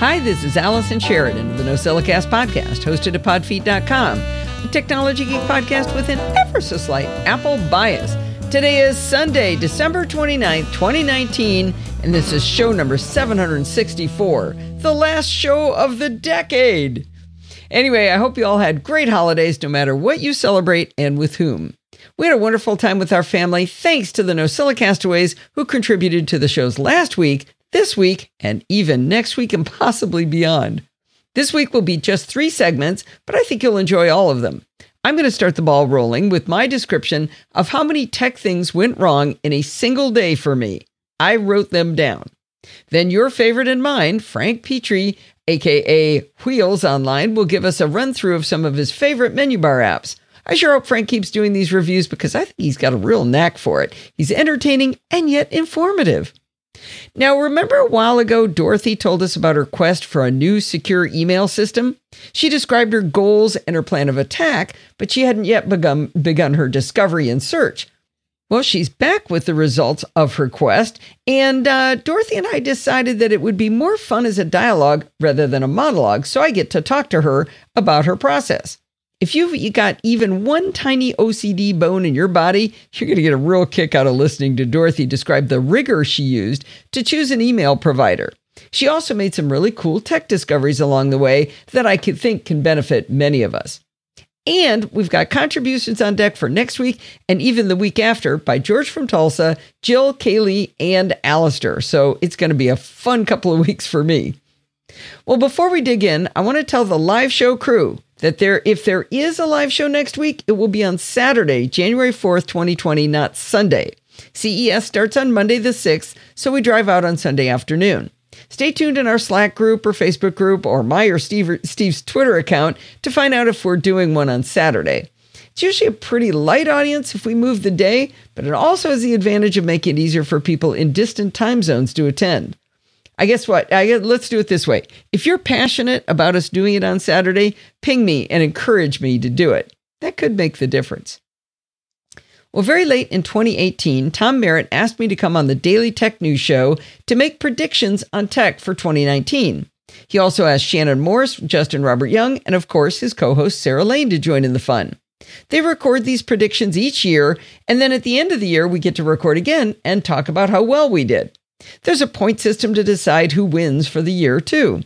Hi, this is Allison Sheridan of the NosillaCast podcast, hosted at podfeet.com, a technology geek podcast with an ever so slight Apple bias. Today is Sunday, December 29th, 2019, and this is show number 764, the last show of the decade. Anyway, I hope you all had great holidays no matter what you celebrate and with whom. We had a wonderful time with our family thanks to the NosillaCastaways castaways who contributed to the shows last week this week, and even next week and possibly beyond. This week will be just three segments, but I think you'll enjoy all of them. I'm going to start the ball rolling with my description of how many tech things went wrong in a single day for me. I wrote them down. Then your favorite and mine, Frank Petrie, aka Wheels Online, will give us a run through of some of his favorite menu bar apps. I sure hope Frank keeps doing these reviews because I think he's got a real knack for it. He's entertaining and yet informative. Now, remember a while ago, Dorothy told us about her quest for a new secure email system? She described her goals and her plan of attack, but she hadn't yet begun, begun her discovery and search. Well, she's back with the results of her quest, and uh, Dorothy and I decided that it would be more fun as a dialogue rather than a monologue, so I get to talk to her about her process. If you've got even one tiny OCD bone in your body, you're going to get a real kick out of listening to Dorothy describe the rigor she used to choose an email provider. She also made some really cool tech discoveries along the way that I think can benefit many of us. And we've got contributions on deck for next week and even the week after by George from Tulsa, Jill, Kaylee, and Alistair. So it's going to be a fun couple of weeks for me. Well, before we dig in, I want to tell the live show crew that there if there is a live show next week, it will be on Saturday, January 4th, 2020, not Sunday. CES starts on Monday the 6th, so we drive out on Sunday afternoon. Stay tuned in our Slack group or Facebook group or my or Steve, Steve's Twitter account to find out if we're doing one on Saturday. It's usually a pretty light audience if we move the day, but it also has the advantage of making it easier for people in distant time zones to attend. I guess what? I guess, let's do it this way. If you're passionate about us doing it on Saturday, ping me and encourage me to do it. That could make the difference. Well, very late in 2018, Tom Merritt asked me to come on the Daily Tech News Show to make predictions on tech for 2019. He also asked Shannon Morse, Justin Robert Young, and of course his co host Sarah Lane to join in the fun. They record these predictions each year, and then at the end of the year, we get to record again and talk about how well we did. There's a point system to decide who wins for the year, too.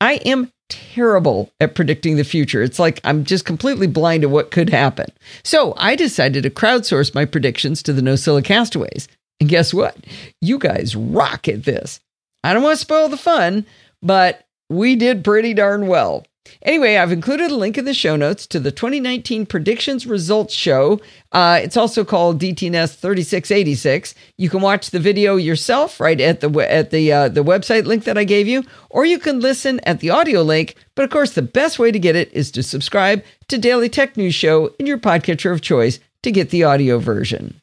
I am terrible at predicting the future. It's like I'm just completely blind to what could happen. So I decided to crowdsource my predictions to the NosillaCastaways. Castaways. And guess what? You guys rock at this. I don't want to spoil the fun, but we did pretty darn well. Anyway, I've included a link in the show notes to the 2019 predictions results show. Uh, it's also called DTNS 3686. You can watch the video yourself right at the at the uh, the website link that I gave you, or you can listen at the audio link. But of course, the best way to get it is to subscribe to Daily Tech News Show in your podcatcher of choice to get the audio version.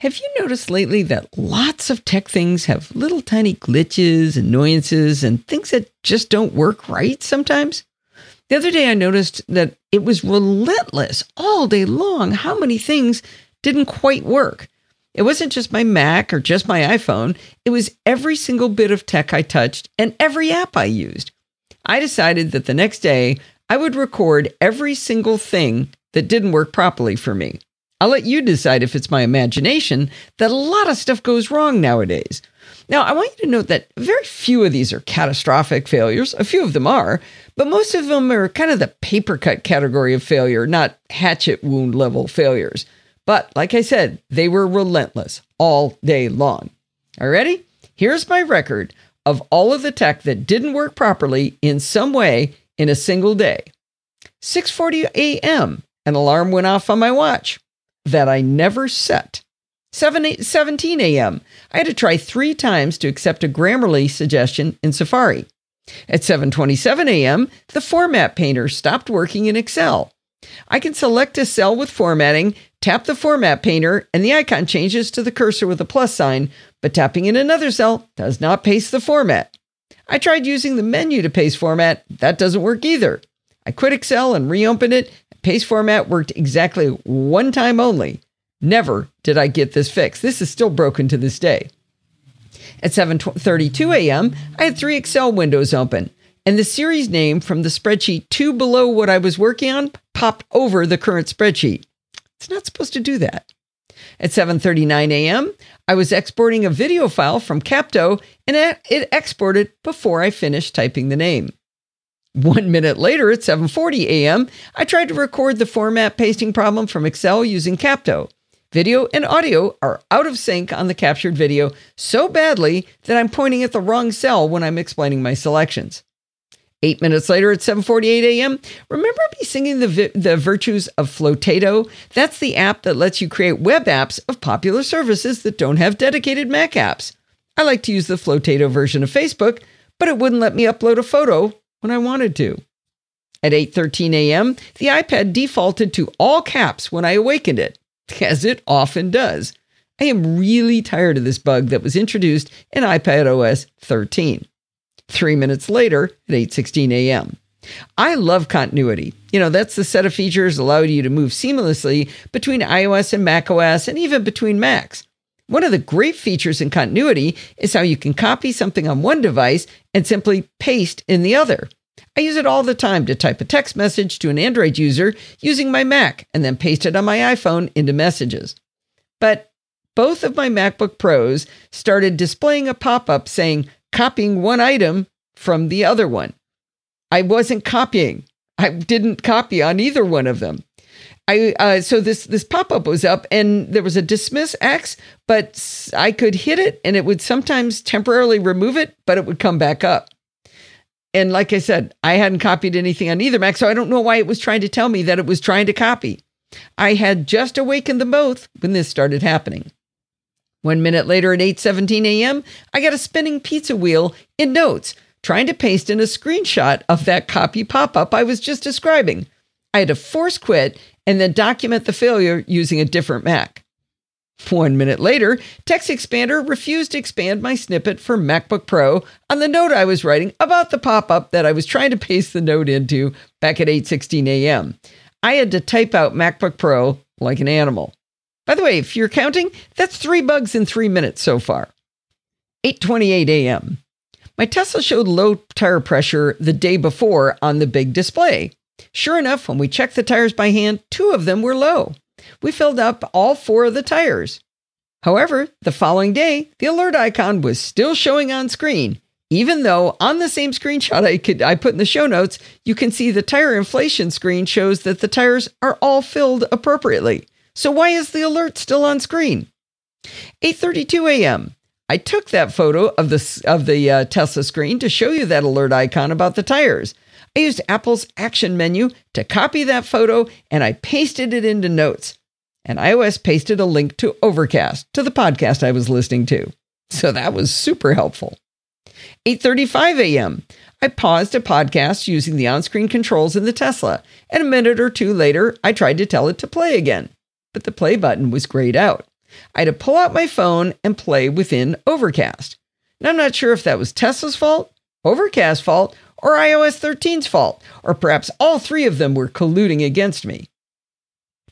Have you noticed lately that lots of tech things have little tiny glitches, annoyances, and things that just don't work right sometimes? The other day, I noticed that it was relentless all day long how many things didn't quite work. It wasn't just my Mac or just my iPhone, it was every single bit of tech I touched and every app I used. I decided that the next day I would record every single thing that didn't work properly for me. I'll let you decide if it's my imagination that a lot of stuff goes wrong nowadays. Now, I want you to note that very few of these are catastrophic failures. A few of them are, but most of them are kind of the paper cut category of failure, not hatchet wound level failures. But like I said, they were relentless all day long. You ready? Here's my record of all of the tech that didn't work properly in some way in a single day. 6:40 a.m. An alarm went off on my watch that I never set. 7, 8, 17 a.m. I had to try three times to accept a Grammarly suggestion in Safari. At 7:27 a.m., the format painter stopped working in Excel. I can select a cell with formatting, tap the format painter, and the icon changes to the cursor with a plus sign, but tapping in another cell does not paste the format. I tried using the menu to paste format, that doesn't work either. I quit Excel and reopened it Paste format worked exactly one time only. Never did I get this fixed. This is still broken to this day. At 7:32 a.m., I had three Excel windows open, and the series name from the spreadsheet two below what I was working on popped over the current spreadsheet. It's not supposed to do that. At 7:39 a.m., I was exporting a video file from Capto and it exported before I finished typing the name. 1 minute later at 7:40 a.m., I tried to record the format pasting problem from Excel using Capto. Video and audio are out of sync on the captured video so badly that I'm pointing at the wrong cell when I'm explaining my selections. Eight minutes later at 7:48 a.m., remember me singing the vi- the virtues of Flotato? That's the app that lets you create web apps of popular services that don't have dedicated Mac apps. I like to use the Flotato version of Facebook, but it wouldn't let me upload a photo when I wanted to. At 8:13 a.m., the iPad defaulted to all caps when I awakened it as it often does. I am really tired of this bug that was introduced in iPad OS 13. Three minutes later at 8:16 a.m. I love continuity. You know, that's the set of features allow you to move seamlessly between iOS and macOS and even between Macs. One of the great features in continuity is how you can copy something on one device and simply paste in the other. I use it all the time to type a text message to an Android user using my Mac and then paste it on my iPhone into messages. But both of my MacBook Pros started displaying a pop up saying, copying one item from the other one. I wasn't copying. I didn't copy on either one of them. I uh, so this this pop up was up and there was a dismiss X, but I could hit it and it would sometimes temporarily remove it, but it would come back up. And like I said, I hadn't copied anything on either Mac, so I don't know why it was trying to tell me that it was trying to copy. I had just awakened them both when this started happening. One minute later at 8:17 a.m., I got a spinning pizza wheel in Notes trying to paste in a screenshot of that copy pop-up I was just describing. I had to force quit and then document the failure using a different Mac. One minute later, Text Expander refused to expand my snippet for MacBook Pro on the note I was writing about the pop-up that I was trying to paste the note into back at 8:16 a.m. I had to type out MacBook Pro like an animal. By the way, if you're counting, that's 3 bugs in 3 minutes so far. 8:28 a.m. My Tesla showed low tire pressure the day before on the big display. Sure enough, when we checked the tires by hand, two of them were low. We filled up all four of the tires. However, the following day, the alert icon was still showing on screen, even though on the same screenshot I could I put in the show notes, you can see the tire inflation screen shows that the tires are all filled appropriately. So why is the alert still on screen? 8:32 a.m. I took that photo of the of the uh, Tesla screen to show you that alert icon about the tires. I used Apple's action menu to copy that photo and I pasted it into notes. And iOS pasted a link to Overcast to the podcast I was listening to. So that was super helpful. 8:35 a.m. I paused a podcast using the on-screen controls in the Tesla, and a minute or two later, I tried to tell it to play again, but the play button was grayed out. I had to pull out my phone and play within Overcast. Now I'm not sure if that was Tesla's fault, Overcast's fault, or iOS 13's fault, or perhaps all three of them were colluding against me.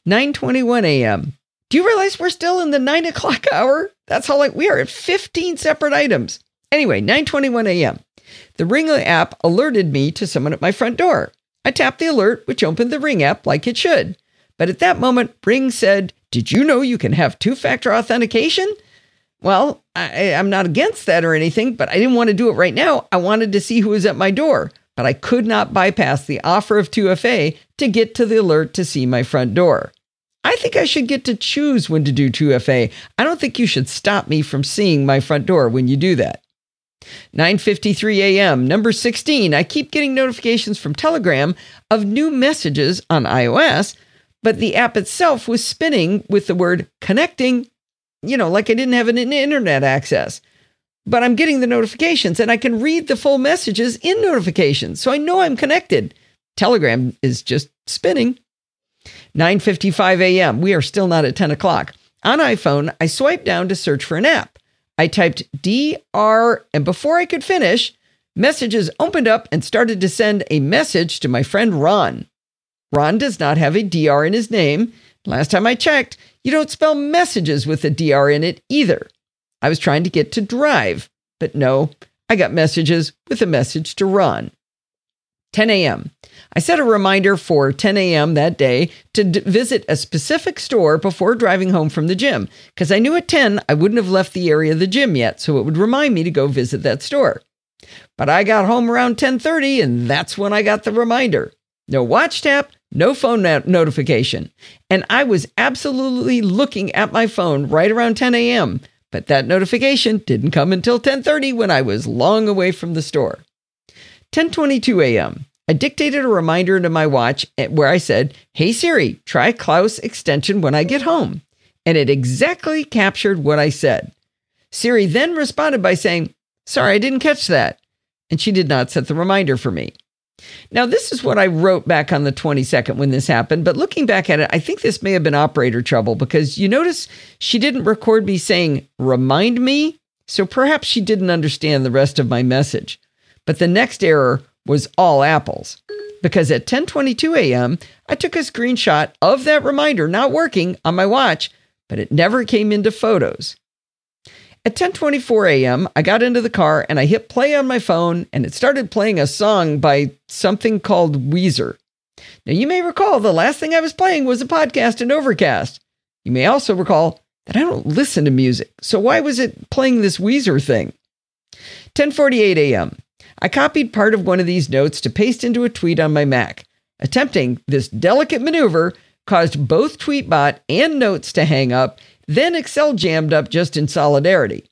9:21 a.m. Do you realize we're still in the nine o'clock hour? That's how like we are at 15 separate items. Anyway, 9:21 a.m. The Ring app alerted me to someone at my front door. I tapped the alert, which opened the Ring app like it should. But at that moment, Ring said, "Did you know you can have two-factor authentication?" Well, I, am not against that or anything, but I didn't want to do it right now. I wanted to see who was at my door, but I could not bypass the offer of 2FA to get to the alert to see my front door. I think I should get to choose when to do 2FA. I don't think you should stop me from seeing my front door when you do that. 9:53 a.m. number 16. I keep getting notifications from Telegram of new messages on iOS, but the app itself was spinning with the word connecting you know, like I didn't have an internet access. But I'm getting the notifications and I can read the full messages in notifications. So I know I'm connected. Telegram is just spinning. 9:55 a.m. We are still not at 10 o'clock. On iPhone, I swiped down to search for an app. I typed DR, and before I could finish, messages opened up and started to send a message to my friend Ron. Ron does not have a DR in his name. Last time I checked, you don't spell messages with a DR in it either. I was trying to get to drive. But no, I got messages with a message to run. 10 a.m. I set a reminder for 10 a.m. that day to d- visit a specific store before driving home from the gym because I knew at 10 I wouldn't have left the area of the gym yet, so it would remind me to go visit that store. But I got home around 10:30 and that's when I got the reminder. No watch tap, no phone no- notification. And I was absolutely looking at my phone right around 10 a.m., but that notification didn't come until 10:30 when I was long away from the store. 10:22 a.m. I dictated a reminder into my watch eh, where I said, "Hey Siri, try Klaus extension when I get home." And it exactly captured what I said. Siri then responded by saying, "Sorry, I didn't catch that." And she did not set the reminder for me. Now, this is what I wrote back on the 22nd when this happened, but looking back at it, I think this may have been operator trouble because you notice she didn't record me saying, remind me. So perhaps she didn't understand the rest of my message. But the next error was all apples. Because at 10:22 a.m., I took a screenshot of that reminder not working on my watch, but it never came into photos. At 10:24 a.m., I got into the car and I hit play on my phone and it started playing a song by something called Weezer. Now you may recall the last thing I was playing was a podcast in Overcast. You may also recall that I don't listen to music. So why was it playing this Weezer thing? 10:48 a.m. I copied part of one of these notes to paste into a tweet on my Mac. Attempting this delicate maneuver caused both Tweetbot and Notes to hang up, then Excel jammed up just in solidarity.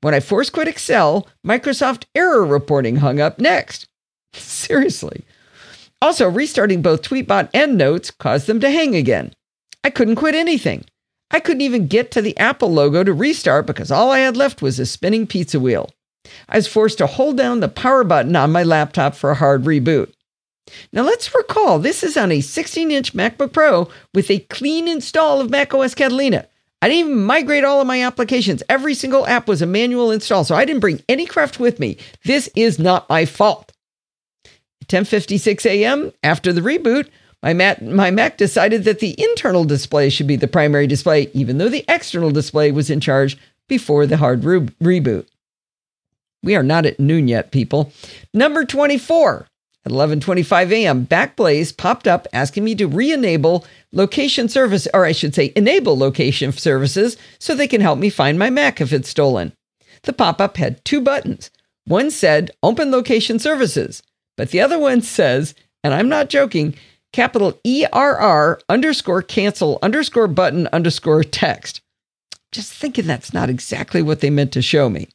When I force quit Excel, Microsoft error reporting hung up next. Seriously. Also, restarting both Tweetbot and Notes caused them to hang again. I couldn't quit anything. I couldn't even get to the Apple logo to restart because all I had left was a spinning pizza wheel. I was forced to hold down the power button on my laptop for a hard reboot. Now let's recall this is on a 16 inch MacBook Pro with a clean install of macOS Catalina. I didn't even migrate all of my applications. Every single app was a manual install, so I didn't bring any craft with me. This is not my fault. At 10:56 a.m. after the reboot, my Mac, my Mac decided that the internal display should be the primary display, even though the external display was in charge before the hard re- reboot. We are not at noon yet, people. Number 24. At 11:25 a.m., Backblaze popped up asking me to re-enable location service or I should say enable location services so they can help me find my Mac if it's stolen. The pop-up had two buttons. One said open location services, but the other one says, and I'm not joking, capital ERR underscore cancel underscore button underscore text. Just thinking that's not exactly what they meant to show me.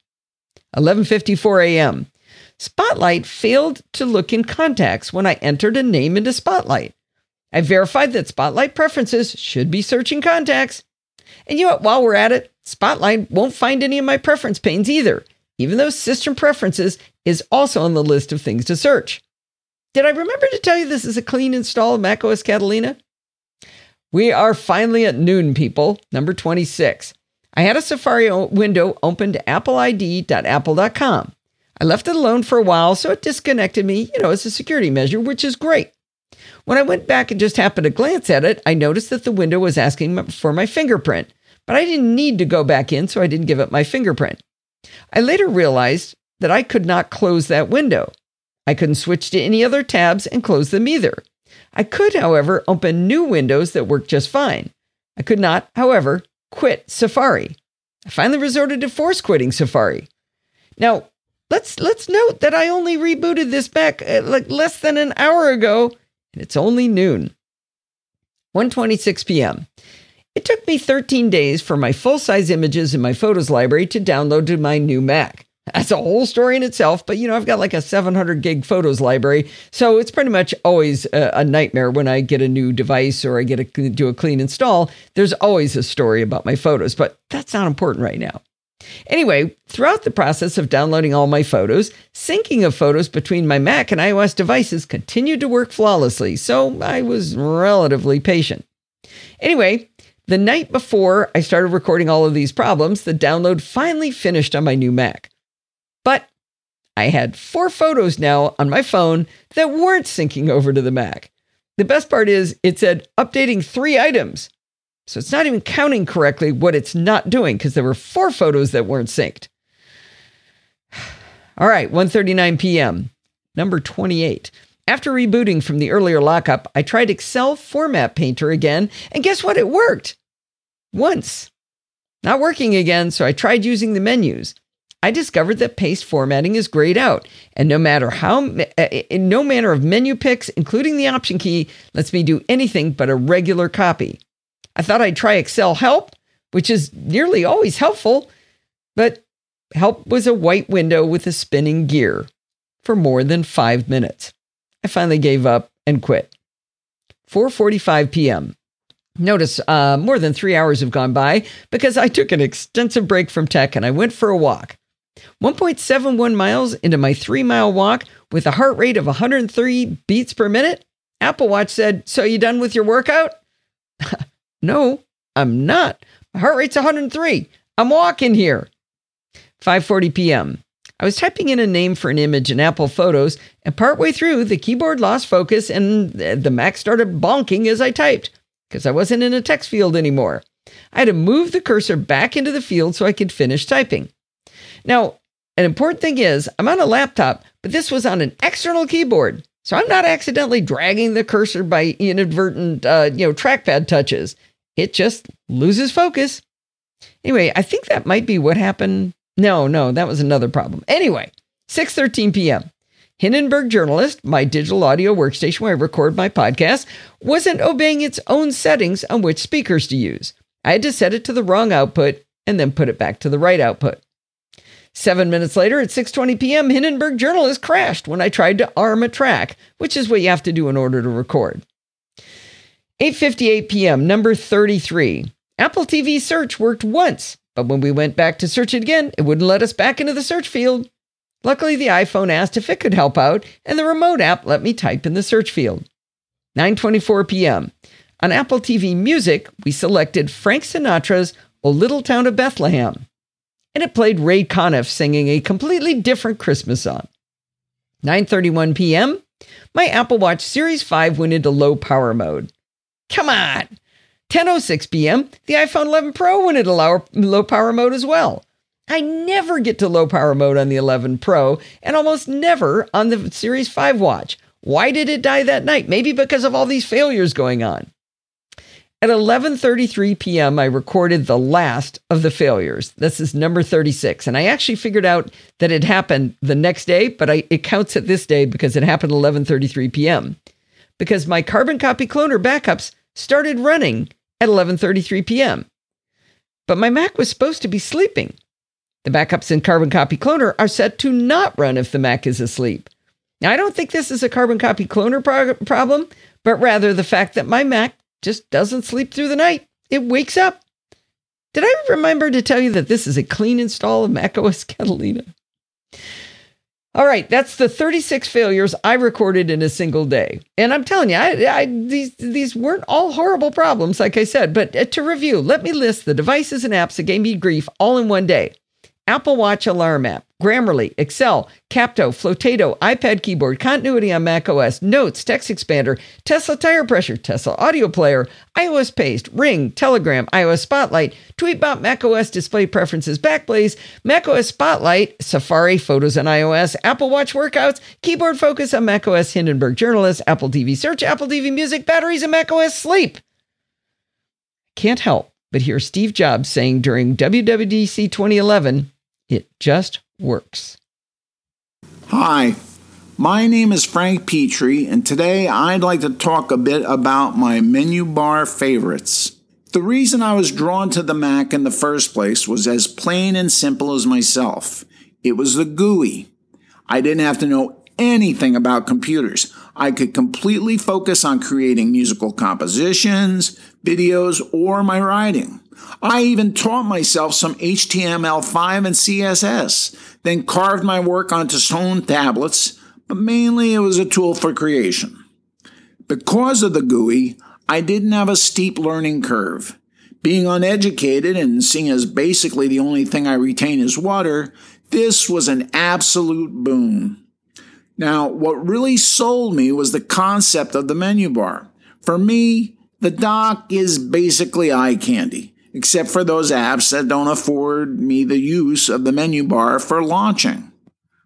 11:54 a.m. Spotlight failed to look in contacts when I entered a name into Spotlight. I verified that Spotlight preferences should be searching contacts. And you know what? While we're at it, Spotlight won't find any of my preference panes either, even though System Preferences is also on the list of things to search. Did I remember to tell you this is a clean install of macOS Catalina? We are finally at noon, people. Number 26. I had a Safari window open to appleid.apple.com. I left it alone for a while, so it disconnected me, you know, as a security measure, which is great. When I went back and just happened to glance at it, I noticed that the window was asking for my fingerprint, but I didn't need to go back in, so I didn't give it my fingerprint. I later realized that I could not close that window. I couldn't switch to any other tabs and close them either. I could, however, open new windows that worked just fine. I could not, however, quit Safari. I finally resorted to force quitting Safari. Now, let's let's note that I only rebooted this back uh, like less than an hour ago, and it's only noon. 1:26 p.m. It took me 13 days for my full-size images in my photos library to download to my new Mac. That's a whole story in itself, but you know, I've got like a 700 gig photos library. So it's pretty much always a, a nightmare when I get a new device or I get to do a clean install. There's always a story about my photos, but that's not important right now. Anyway, throughout the process of downloading all my photos, syncing of photos between my Mac and iOS devices continued to work flawlessly, so I was relatively patient. Anyway, the night before I started recording all of these problems, the download finally finished on my new Mac. But I had four photos now on my phone that weren't syncing over to the Mac. The best part is it said updating three items. So it's not even counting correctly what it's not doing because there were four photos that weren't synced. All right, 1:39 p.m. Number 28. After rebooting from the earlier lockup, I tried Excel Format Painter again, and guess what? It worked. Once. Not working again, so I tried using the menus. I discovered that paste formatting is grayed out, and no matter how, uh, in no manner of menu picks, including the option key, lets me do anything but a regular copy. I thought I'd try Excel Help, which is nearly always helpful, but Help was a white window with a spinning gear for more than five minutes. I finally gave up and quit. 4:45 p.m. Notice uh, more than three hours have gone by because I took an extensive break from tech and I went for a walk. 1.71 miles into my three mile walk with a heart rate of 103 beats per minute, Apple Watch said, So you done with your workout? no, I'm not. My heart rate's 103. I'm walking here. 5:40 p.m. I was typing in a name for an image in Apple Photos, and partway through, the keyboard lost focus and the Mac started bonking as I typed because I wasn't in a text field anymore. I had to move the cursor back into the field so I could finish typing. Now, an important thing is I'm on a laptop, but this was on an external keyboard. So I'm not accidentally dragging the cursor by inadvertent, uh, you know, trackpad touches. It just loses focus. Anyway, I think that might be what happened. No, no, that was another problem. Anyway, 6:13 p.m. Hindenburg Journalist, my digital audio workstation where I record my podcast, wasn't obeying its own settings on which speakers to use. I had to set it to the wrong output and then put it back to the right output. Seven minutes later, at 6:20 p.m., Hindenburg Journalist crashed when I tried to arm a track, which is what you have to do in order to record. 8:58 p.m., number 33. Apple TV search worked once, but when we went back to search it again, it wouldn't let us back into the search field. Luckily, the iPhone asked if it could help out, and the remote app let me type in the search field. 9:24 p.m. On Apple TV Music, we selected Frank Sinatra's "O Little Town of Bethlehem," and it played Ray Conniff singing a completely different Christmas song. 9:31 p.m. My Apple Watch Series 5 went into low power mode. Come on. 10:06 p.m. The iPhone 11 Pro went into low, low power mode as well. I never get to low power mode on the 11 Pro and almost never on the Series 5 watch. Why did it die that night? Maybe because of all these failures going on. At 11:33 p.m. I recorded the last of the failures. This is number 36 and I actually figured out that it happened the next day, but I, it counts at this day because it happened 11:33 p.m. Because my carbon copy cloner backups started running at 11:33 p.m. But my Mac was supposed to be sleeping. The backups in Carbon Copy Cloner are set to not run if the Mac is asleep. Now, I don't think this is a Carbon Copy Cloner pro- problem, but rather the fact that my Mac just doesn't sleep through the night. It wakes up. Did I remember to tell you that this is a clean install of macOS Catalina? All right, that's the 36 failures I recorded in a single day. And I'm telling you, I, I, these, these weren't all horrible problems, like I said. But uh, to review, let me list the devices and apps that gave me grief all in one day. Apple Watch Alarm app, Grammarly, Excel, Capto, Flotato, iPad keyboard, Continuity on macOS, Notes, Text Expander, Tesla Tire Pressure, Tesla Audio Player, iOS Paste, Ring, Telegram, iOS Spotlight, Tweetbot macOS Display Preferences, Backblaze, macOS Spotlight, Safari Photos on iOS, Apple Watch Workouts, Keyboard Focus on macOS Hindenburg Journalist, Apple TV Search, Apple TV Music, Batteries, and macOS Sleep. Can't help but hear Steve Jobs saying during WWDC 2011, it just works. Hi, my name is Frank Petrie, and today I'd like to talk a bit about my menu bar favorites. The reason I was drawn to the Mac in the first place was as plain and simple as myself. It was the GUI. I didn't have to know anything about computers. I could completely focus on creating musical compositions, videos, or my writing. I even taught myself some HTML5 and CSS, then carved my work onto stone tablets, but mainly it was a tool for creation. Because of the GUI, I didn't have a steep learning curve. Being uneducated and seeing as basically the only thing I retain is water, this was an absolute boon. Now, what really sold me was the concept of the menu bar. For me, the dock is basically eye candy except for those apps that don't afford me the use of the menu bar for launching.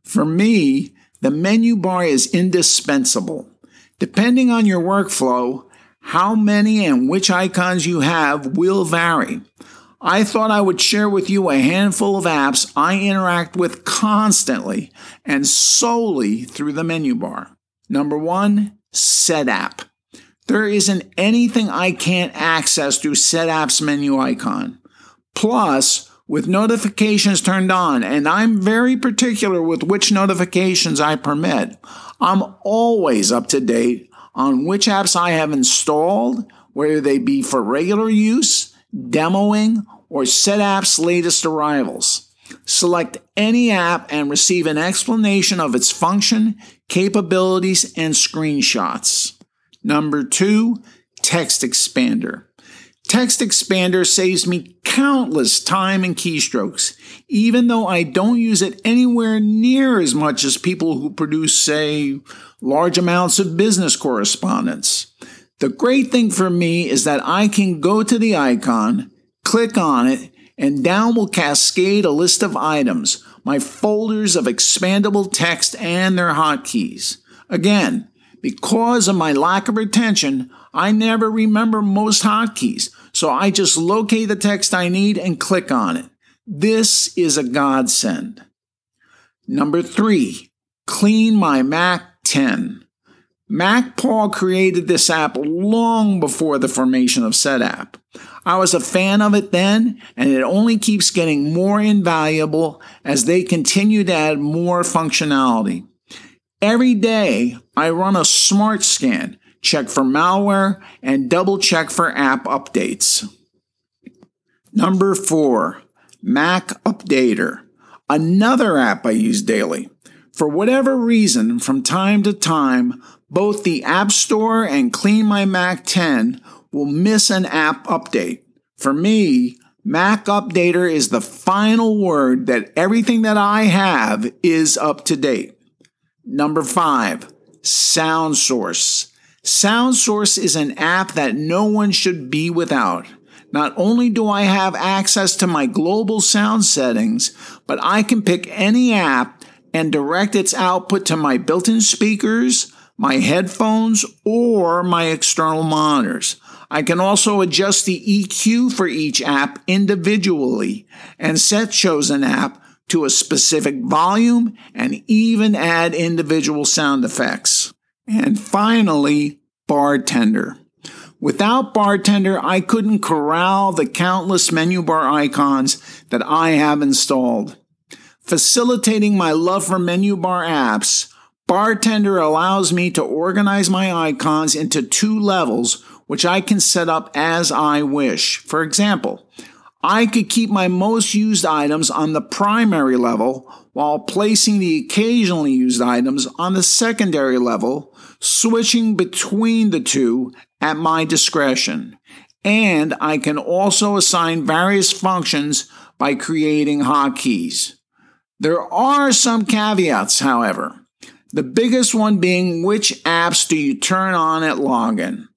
For me, the menu bar is indispensable. Depending on your workflow, how many and which icons you have will vary. I thought I would share with you a handful of apps I interact with constantly and solely through the menu bar. Number one, Setapp. There isn't anything I can't access through Setapp's menu icon. Plus, with notifications turned on, and I'm very particular with which notifications I permit, I'm always up to date on which apps I have installed, whether they be for regular use, demoing, or Setapp's latest arrivals. Select any app and receive an explanation of its function, capabilities, and screenshots. Number two, Text Expander. Text Expander saves me countless time and keystrokes, even though I don't use it anywhere near as much as people who produce, say, large amounts of business correspondence. The great thing for me is that I can go to the icon, click on it, and down will cascade a list of items, my folders of expandable text and their hotkeys. Again, because of my lack of retention, I never remember most hotkeys, so I just locate the text I need and click on it. This is a godsend. Number three, clean my Mac 10. MacPaw created this app long before the formation of Setapp. I was a fan of it then, and it only keeps getting more invaluable as they continue to add more functionality. Every day, I run a smart scan, check for malware, and double check for app updates. Number four, Mac Updater, another app I use daily. For whatever reason, from time to time, both the App Store and Clean My Mac 10 will miss an app update. For me, Mac Updater is the final word that everything that I have is up to date. Number five, SoundSource. SoundSource is an app that no one should be without. Not only do I have access to my global sound settings, but I can pick any app and direct its output to my built in speakers, my headphones, or my external monitors. I can also adjust the EQ for each app individually and set chosen app to a specific volume and even add individual sound effects. And finally, Bartender. Without Bartender, I couldn't corral the countless menu bar icons that I have installed. Facilitating my love for menu bar apps, Bartender allows me to organize my icons into two levels, which I can set up as I wish. For example, I could keep my most used items on the primary level while placing the occasionally used items on the secondary level, switching between the two at my discretion. And I can also assign various functions by creating hotkeys. There are some caveats, however. The biggest one being which apps do you turn on at login?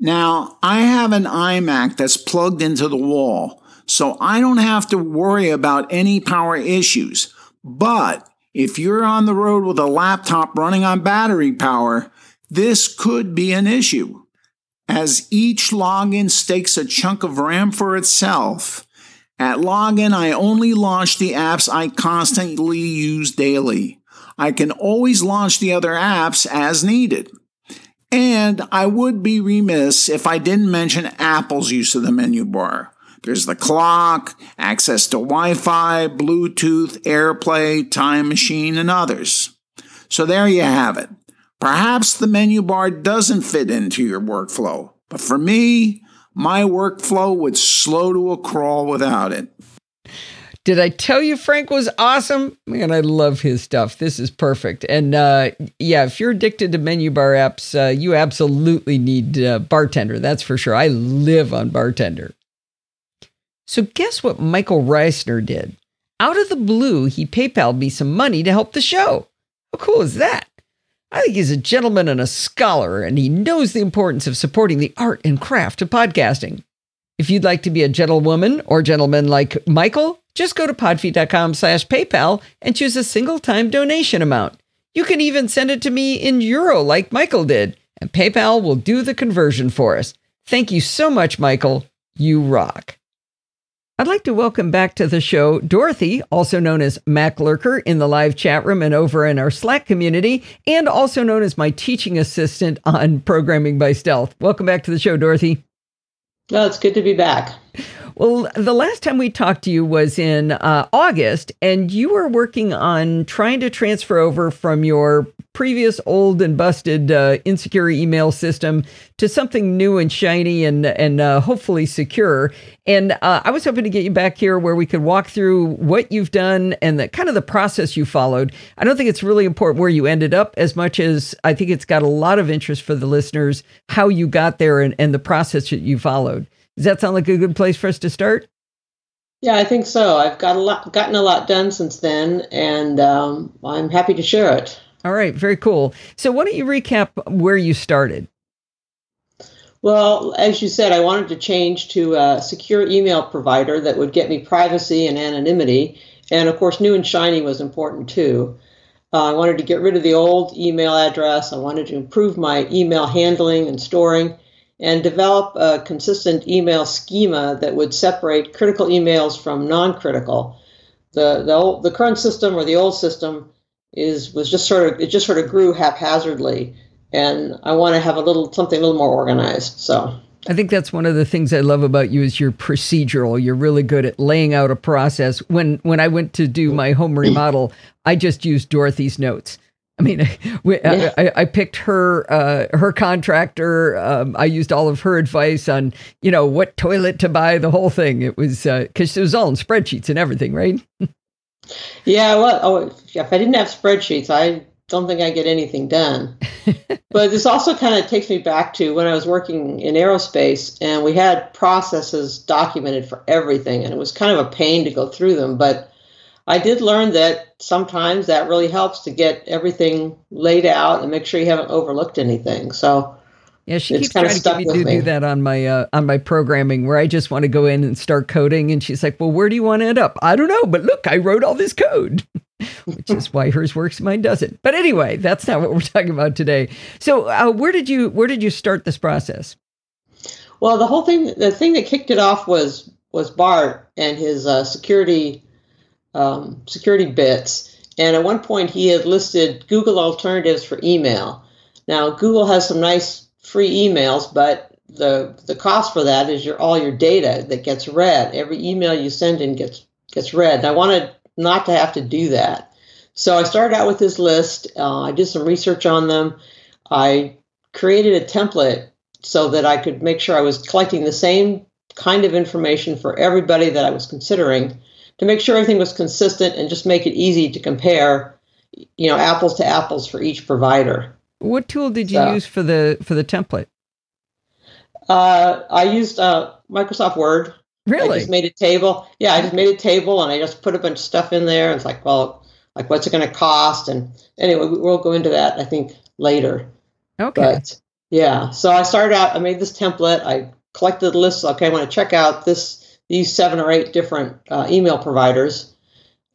Now, I have an iMac that's plugged into the wall, so I don't have to worry about any power issues. But if you're on the road with a laptop running on battery power, this could be an issue. As each login stakes a chunk of RAM for itself, at login I only launch the apps I constantly use daily. I can always launch the other apps as needed. And I would be remiss if I didn't mention Apple's use of the menu bar. There's the clock, access to Wi Fi, Bluetooth, AirPlay, Time Machine, and others. So there you have it. Perhaps the menu bar doesn't fit into your workflow, but for me, my workflow would slow to a crawl without it. Did I tell you Frank was awesome? Man, I love his stuff. This is perfect. And uh, yeah, if you're addicted to menu bar apps, uh, you absolutely need uh, Bartender. That's for sure. I live on Bartender. So, guess what Michael Reisner did? Out of the blue, he PayPal'd me some money to help the show. How cool is that? I think he's a gentleman and a scholar, and he knows the importance of supporting the art and craft of podcasting. If you'd like to be a gentlewoman or gentleman like Michael, Just go to podfeet.com slash PayPal and choose a single time donation amount. You can even send it to me in euro like Michael did, and PayPal will do the conversion for us. Thank you so much, Michael. You rock. I'd like to welcome back to the show Dorothy, also known as Mac Lurker in the live chat room and over in our Slack community, and also known as my teaching assistant on Programming by Stealth. Welcome back to the show, Dorothy. Well, it's good to be back. Well, the last time we talked to you was in uh, August, and you were working on trying to transfer over from your previous old and busted uh, insecure email system to something new and shiny and and uh, hopefully secure. And uh, I was hoping to get you back here where we could walk through what you've done and the kind of the process you followed. I don't think it's really important where you ended up as much as I think it's got a lot of interest for the listeners how you got there and, and the process that you followed. Does that sound like a good place for us to start? Yeah, I think so. I've got a lot, gotten a lot done since then, and um, I'm happy to share it. All right, very cool. So, why don't you recap where you started? Well, as you said, I wanted to change to a secure email provider that would get me privacy and anonymity. And of course, new and shiny was important too. Uh, I wanted to get rid of the old email address. I wanted to improve my email handling and storing and develop a consistent email schema that would separate critical emails from non-critical. The the, old, the current system or the old system is was just sort of it just sort of grew haphazardly, and I want to have a little something a little more organized. So. I think that's one of the things I love about you is you're procedural. You're really good at laying out a process. When when I went to do my home remodel, I just used Dorothy's notes. I mean, we, yeah. I, I, picked her uh, her contractor. Um, I used all of her advice on you know what toilet to buy, the whole thing. It was because uh, it was all in spreadsheets and everything, right? yeah, well, oh, if I didn't have spreadsheets, I don't think I get anything done. but this also kind of takes me back to when I was working in aerospace, and we had processes documented for everything, and it was kind of a pain to go through them, but I did learn that sometimes that really helps to get everything laid out and make sure you haven't overlooked anything. So yeah, she keeps trying to get me to me. do that on my uh, on my programming where I just want to go in and start coding, and she's like, "Well, where do you want to end up?" I don't know, but look, I wrote all this code, which is why hers works, mine doesn't. But anyway, that's not what we're talking about today. So, uh, where did you where did you start this process? Well, the whole thing, the thing that kicked it off was was Bart and his uh, security um, security bits. And at one point, he had listed Google alternatives for email. Now, Google has some nice free emails, but the the cost for that is your all your data that gets read. Every email you send in gets gets read. And I wanted not to have to do that, so I started out with this list. Uh, I did some research on them. I created a template so that I could make sure I was collecting the same kind of information for everybody that I was considering to make sure everything was consistent and just make it easy to compare, you know, apples to apples for each provider. What tool did you so, use for the for the template? Uh, I used uh, Microsoft Word. Really? I just made a table. Yeah, I just made a table and I just put a bunch of stuff in there. It's like, well, like what's it going to cost? And anyway, we'll go into that I think later. Okay. But yeah, so I started out. I made this template. I collected the list. Okay, I want to check out this these seven or eight different uh, email providers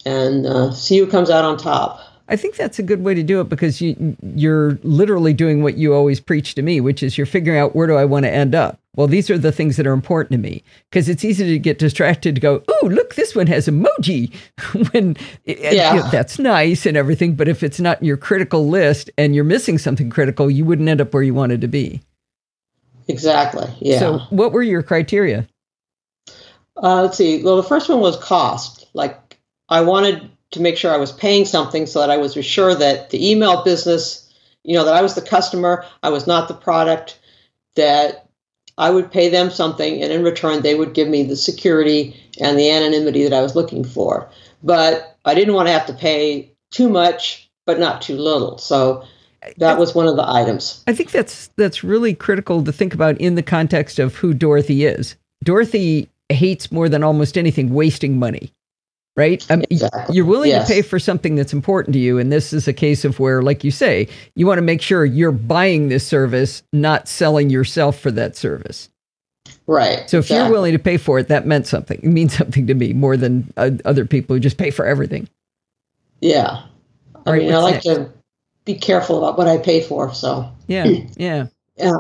and uh, see who comes out on top. I think that's a good way to do it because you you're literally doing what you always preach to me, which is you're figuring out where do I want to end up. Well, these are the things that are important to me because it's easy to get distracted to go, oh, look, this one has emoji. when yeah. You know, that's nice and everything, but if it's not in your critical list and you're missing something critical, you wouldn't end up where you wanted to be. Exactly. Yeah. So, what were your criteria? Uh, let's see. Well, the first one was cost. Like, I wanted to make sure I was paying something so that I was sure that the email business, you know, that I was the customer, I was not the product, that I would pay them something, and in return, they would give me the security and the anonymity that I was looking for. But I didn't want to have to pay too much, but not too little. So that was one of the items. I think that's that's really critical to think about in the context of who Dorothy is. Dorothy hates more than almost anything wasting money right? I mean. You're willing yes. to pay for something that's important to you. And this is a case of where, like you say, you want to make sure you're buying this service, not selling yourself for that service. Right. So if you're willing to pay for it, that meant something. It means something to me more than uh, other people who just pay for everything. Yeah. I right, mean, I like to be careful about what I pay for. So, Yeah, yeah. and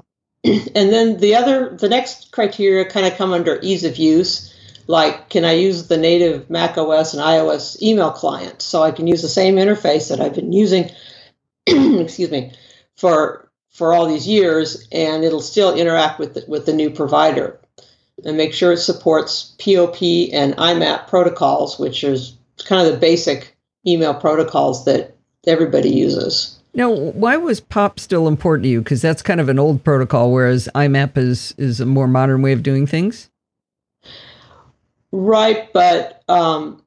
then the other, the next criteria kind of come under ease of use. Like, can I use the native Mac OS and iOS email client so I can use the same interface that I've been using, excuse me, for for all these years, and it'll still interact with the, with the new provider, and make sure it supports POP and IMAP protocols, which is kind of the basic email protocols that everybody uses. Now, why was POP still important to you? Because that's kind of an old protocol, whereas IMAP is is a more modern way of doing things. Right, but um,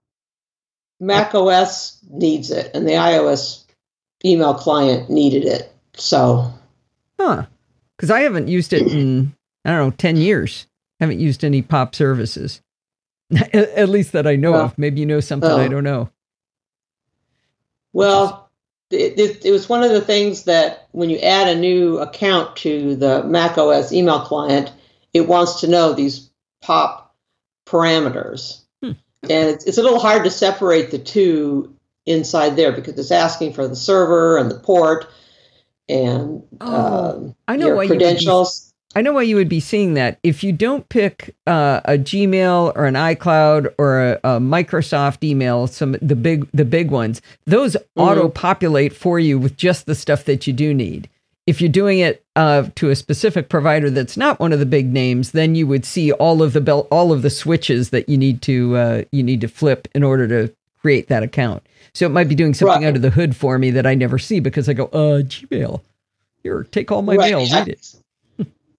Mac OS needs it, and the iOS email client needed it. So, Huh? Because I haven't used it in I don't know ten years. haven't used any POP services, at, least that I know of. Maybe you know something I don't know. well, it, it, it was one of the things that when you add a new account to the Mac OS email client, it wants to know these POP parameters. Hmm. And it's, it's a little hard to separate the two inside there because it's asking for the server and the port and Oh, um, I know your why you would be- credentials. I know why you would be seeing that. If you don't pick uh, a Gmail or an iCloud or a, a Microsoft email, some the big the big ones, those auto populate for you with just the stuff that you do need. If you're doing it uh, to a specific provider that's not one of the big names, then you would see all of the bell, all of the switches that you need to uh, you need to flip in order to create that account. So it might be doing something Right. under the hood for me that I never see because I go, uh, Gmail. Here, take all my Right, mail, read it.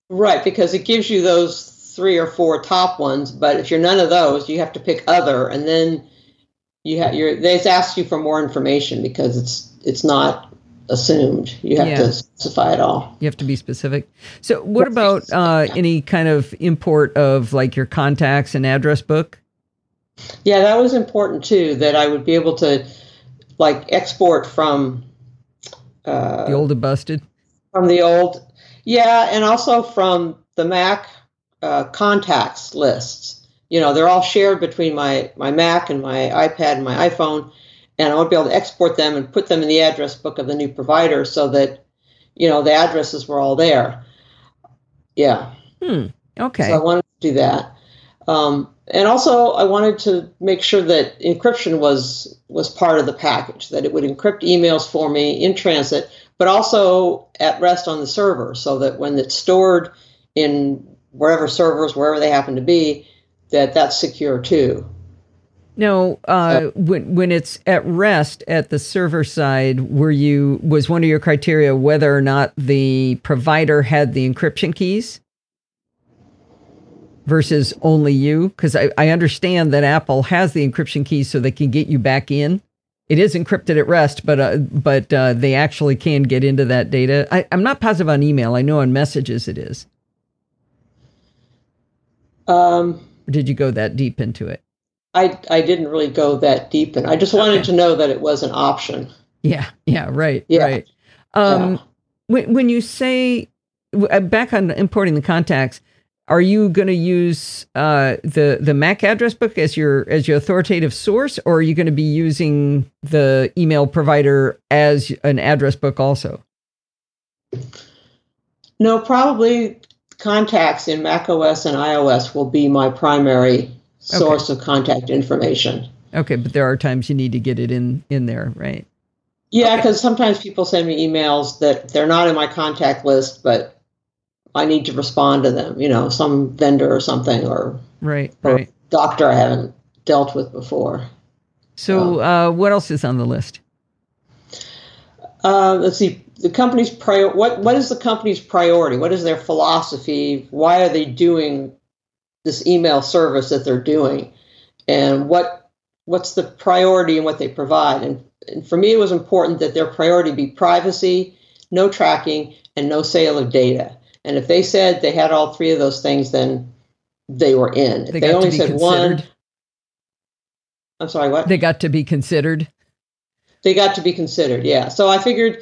Right, because it gives you those three or four top ones, but if you're none of those, you have to pick other, and then you have your they ask you for more information because it's it's not assumed. You have Yeah. to specify it all. You have to be specific. So, what about uh, any kind of import of like your contacts and address book? Yeah, that was important too. That I would be able to like export from uh, The old and busted. from the old, yeah, and also from the Mac uh, contacts lists. You know, they're all shared between my my Mac and my iPad and my iPhone, and I would be able to export them and put them in the address book of the new provider so that you know the addresses were all there. Yeah, Hmm. Okay. so I wanted to do that. Um, and also, I wanted to make sure that encryption was was part of the package. That it would encrypt emails for me in transit, but also at rest on the server, so that when it's stored in wherever servers, wherever they happen to be, that that's secure too. Now, uh, when when it's at rest at the server side, were you was one of your criteria whether or not the provider had the encryption keys versus only you? Because I, I understand that Apple has the encryption keys so they can get you back in. It is encrypted at rest, but uh, but uh, they actually can get into that data. I, I'm not positive on email. I know on messages it is. Um, Or did you go that deep into it? I I didn't really go that deep, and I just wanted Okay. to know that it was an option. Yeah, yeah, right, Yeah. right. Um, Yeah. when when you say uh, back on importing the contacts, are you going to use uh, the the Mac address book as your as your authoritative source, or are you going to be using the email provider as an address book also? No, probably contacts in Mac OS and iOS will be my primary source of contact information. Okay, but there are times you need to get it in in there, right? Yeah, Okay. because sometimes people send me emails that they're not in my contact list, but I need to respond to them. You know, some vendor or something, or, Right, or right. doctor I haven't dealt with before. So, uh, what else is on the list? Uh, let's see. The company's prior. What what is the company's priority? What is their philosophy? Why are they doing this email service that they're doing? And what what's the priority and what they provide? And, and for me, it was important that their priority be privacy, no tracking, and no sale of data. And if they said they had all three of those things, then they were in. If They they, only said one. I'm sorry, what? They got to be considered. they got to be considered yeah so i figured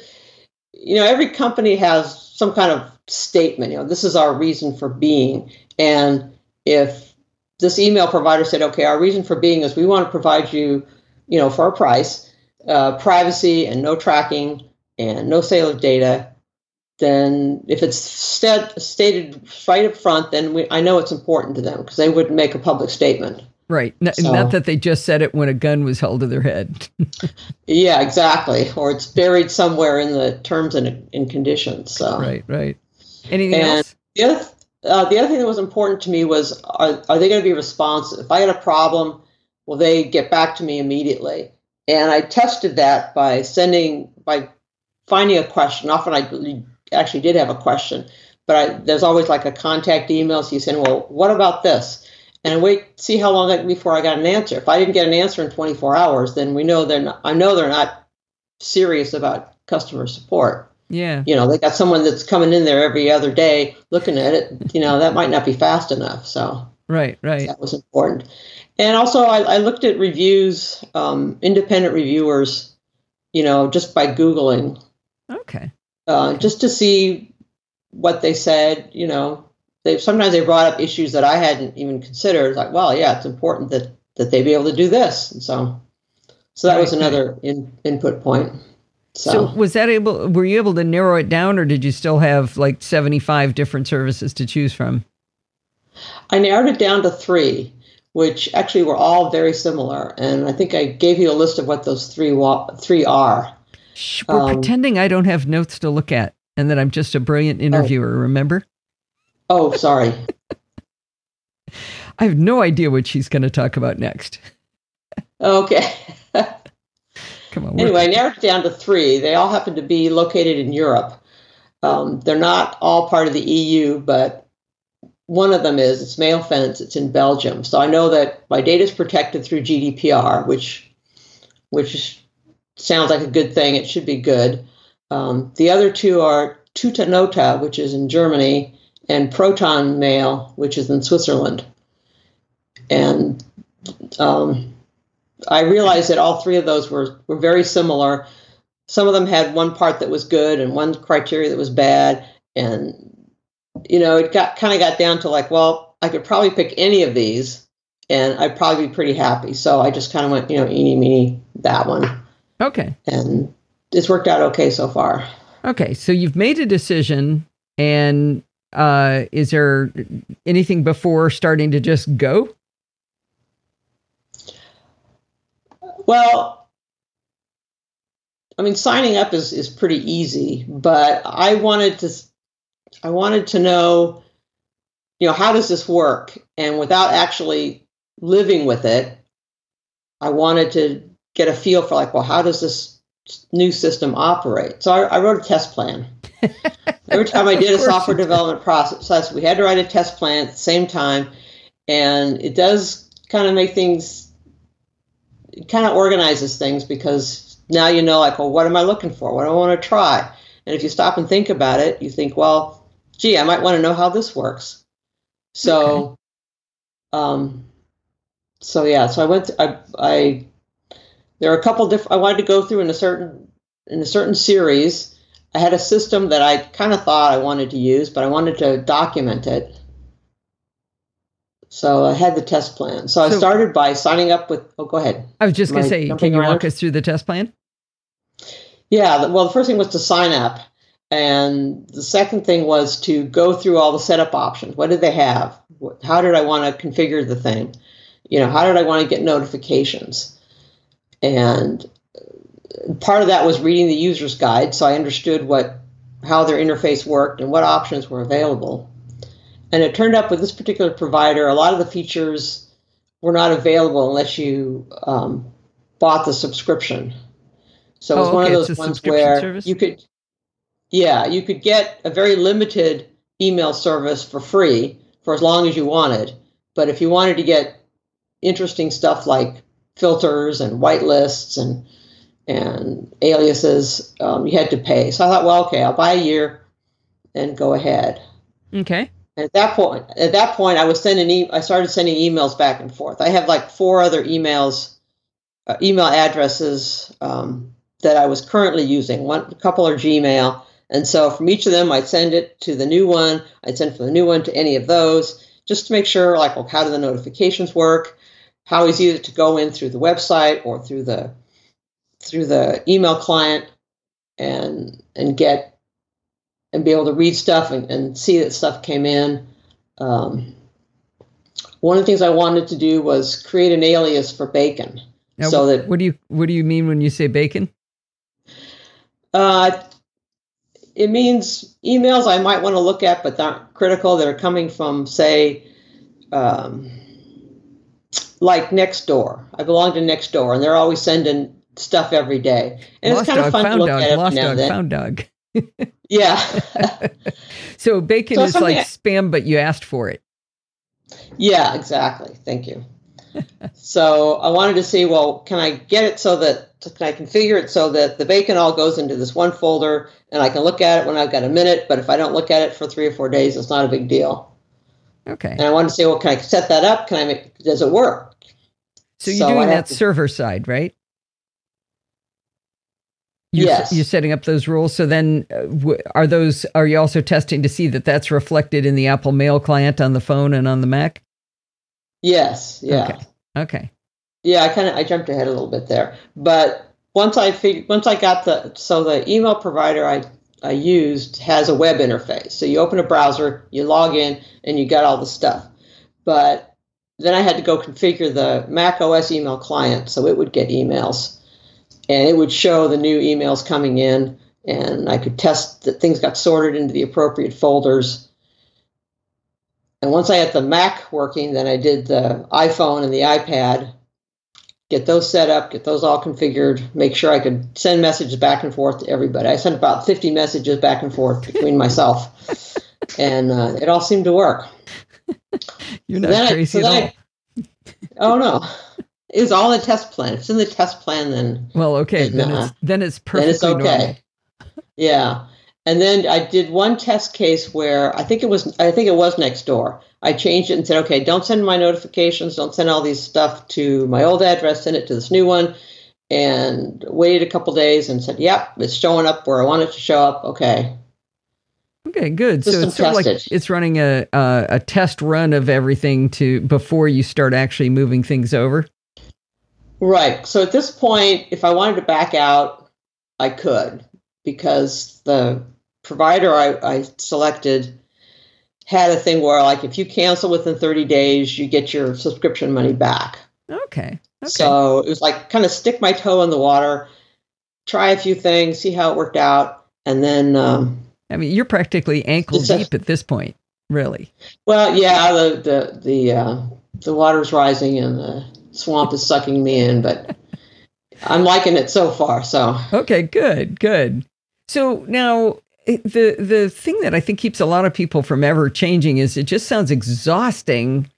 you know, every company has some kind of statement. You know, this is our reason for being, and if this email provider said, okay, our reason for being is we want to provide you, you know, for a price, uh, privacy and no tracking and no sale of data, then if it's st- stated right up front, then we, I know it's important to them because they wouldn't make a public statement. Right. So, not that they just said it when a gun was held to their head. yeah, exactly. Or it's buried somewhere in the terms and, and conditions. So. Right, right. Anything and else? The other, uh, the other thing that was important to me was are, are they going to be responsive? If I had a problem, will they get back to me immediately? And I tested that by sending, by finding a question. Often I actually did have a question, but I, there's always like a contact email. So you send, well, what about this? and wait see how long before I got an answer. If I didn't get an answer in 24 hours, then we know they're not, I know they're not serious about customer support. Yeah. You know, they got someone that's coming in there every other day looking at it. You know, that might not be fast enough. So right, right. That was important. And also, I, I looked at reviews, um, independent reviewers. You know, just by googling. Okay. Uh, okay. Just to see what they said. You know, they sometimes they brought up issues that I hadn't even considered. Like, well, yeah, it's important that that they be able to do this, and so so that right, was another right. in, input point. So. so. was that able? Were you able to narrow it down, or did you still have like seventy five different services to choose from? I narrowed it down to three, which actually were all very similar, and I think I gave you a list of what those three wa- three are. Shh, we're um, pretending I don't have notes to look at, and that I'm just a brilliant interviewer. Oh. Remember? Oh, sorry. I have no idea what she's going to talk about next. Okay. Come on. Anyway, I narrowed it down to three. They all happen to be located in Europe. Um, they're not all part of the EU, but one of them is. It's MailFence. It's in Belgium. So I know that my data is protected through GDPR, which which sounds like a good thing. It should be good. Um, the other two are Tutanota, which is in Germany, and Proton Mail, which is in Switzerland. And um, I realized that all three of those were, were very similar. Some of them had one part that was good and one criteria that was bad. And, you know, it got kind of got down to like, well, I could probably pick any of these and I'd probably be pretty happy. So I just kind of went, you know, eeny, meeny, that one. Okay. And it's worked out okay so far. Okay. So you've made a decision and uh, is there anything before starting to just go? Well, I mean, signing up is, is pretty easy, but I wanted to, I wanted to know, you know, how does this work? And without actually living with it, I wanted to get a feel for like, well, how does this new system operate? So I, I wrote a test plan. Every time I did a software development process, we had to write a test plan at the same time, and it does kind of make things, it kind of organizes things because now you know, like, well, what am I looking for? What do I want to try? And if you stop and think about it, you think, well, gee, I might want to know how this works. So, okay. um, so yeah, so I went. To, I I there are a couple different. I wanted to go through in a certain in a certain series I had a system that I kind of thought I wanted to use, but I wanted to document it. So I had the test plan. So, so I started by signing up with. Oh, go ahead. I was just going to say, can you around? walk us through the test plan? Yeah. Well, the first thing was to sign up, and the second thing was to go through all the setup options. What did they have? How did I want to configure the thing? You know, how did I want to get notifications? And part of that was reading the user's guide, so I understood what how their interface worked and what options were available. And it turned up with this particular provider, a lot of the features were not available unless you um, bought the subscription. So it was oh, okay. one of those ones where service? you could, yeah, you could get a very limited email service for free for as long as you wanted. But if you wanted to get interesting stuff like filters and whitelists and and aliases, um, you had to pay. So I thought, well, okay, I'll buy a year and go ahead. Okay. At that point, at that point, I was sending. E- I started sending emails back and forth. I have like four other emails, uh, email addresses um, that I was currently using. One, a couple are Gmail, and so from each of them, I'd send it to the new one. I'd send from the new one to any of those, just to make sure, like, well, how do the notifications work? How easy is it to go in through the website or through the through the email client and and get and be able to read stuff and, and see that stuff came in. Um, one of the things I wanted to do was create an alias for bacon. Now, so that what do you what do you mean when you say bacon? Uh, it means emails I might want to look at, but not critical that are coming from, say, um, like Nextdoor. I belong to Nextdoor, and they're always sending stuff every day, and Lost it's kind dog, of fun to look dog, at lost now dog, found dog. Yeah, So bacon So is like I- spam, but you asked for it. yeah, exactly. Thank you. so I wanted to see, well, can I get it so that can I configure it so that the bacon all goes into this one folder, and I can look at it when I've got a minute. But if I don't look at it for three or four days, it's not a big deal. Okay. And I wanted to say, well, can I set that up? Can I make? Does it work? So you're so doing that to- server side, right? You're, Yes. You're setting up those rules. So then, uh, are those? Are you also testing to see that that's reflected in the Apple Mail client on the phone and on the Mac? Yes. Yeah. Okay. Okay. Yeah. I kind of I jumped ahead a little bit there, but once I fig- once I got the so the email provider I I used has a web interface. So you open a browser, you log in, and you got all the stuff. But then I had to go configure the Mac OS email client so it would get emails, and it would show the new emails coming in, and I could test that things got sorted into the appropriate folders. And once I had the Mac working, then I did the iPhone and the iPad, get those set up, get those all configured, make sure I could send messages back and forth to everybody. I sent about 50 messages back and forth between myself, and uh, it all seemed to work. You're not then I- crazy so at then all. I- oh no, it was all in the test plan. If it's in the test plan, then well, okay. and, Then uh, it's then it's then it's okay. normal. Yeah. And then I did one test case where I think it was I think it was Nextdoor. I changed it and said, okay, don't send my notifications, don't send all these stuff to my old address, send it to this new one. And waited a couple days and said, yep, it's showing up where I want it to show up. Okay. Okay, good. So it's sort of like it's running a, a a test run of everything to before you start actually moving things over. Right. So at this point, if I wanted to back out, I could because the provider I, I selected had a thing where, like, if you cancel within 30 days, you get your subscription money back. Okay. Okay. So it was like kind of stick my toe in the water, try a few things, see how it worked out, and then, um, I mean, you're practically ankle a- deep at this point, really. well, yeah, the the the uh, the water's rising and the swamp is sucking me in, but I'm liking it so far. So Okay, good, good. So now the the thing that I think keeps a lot of people from ever changing is it just sounds exhausting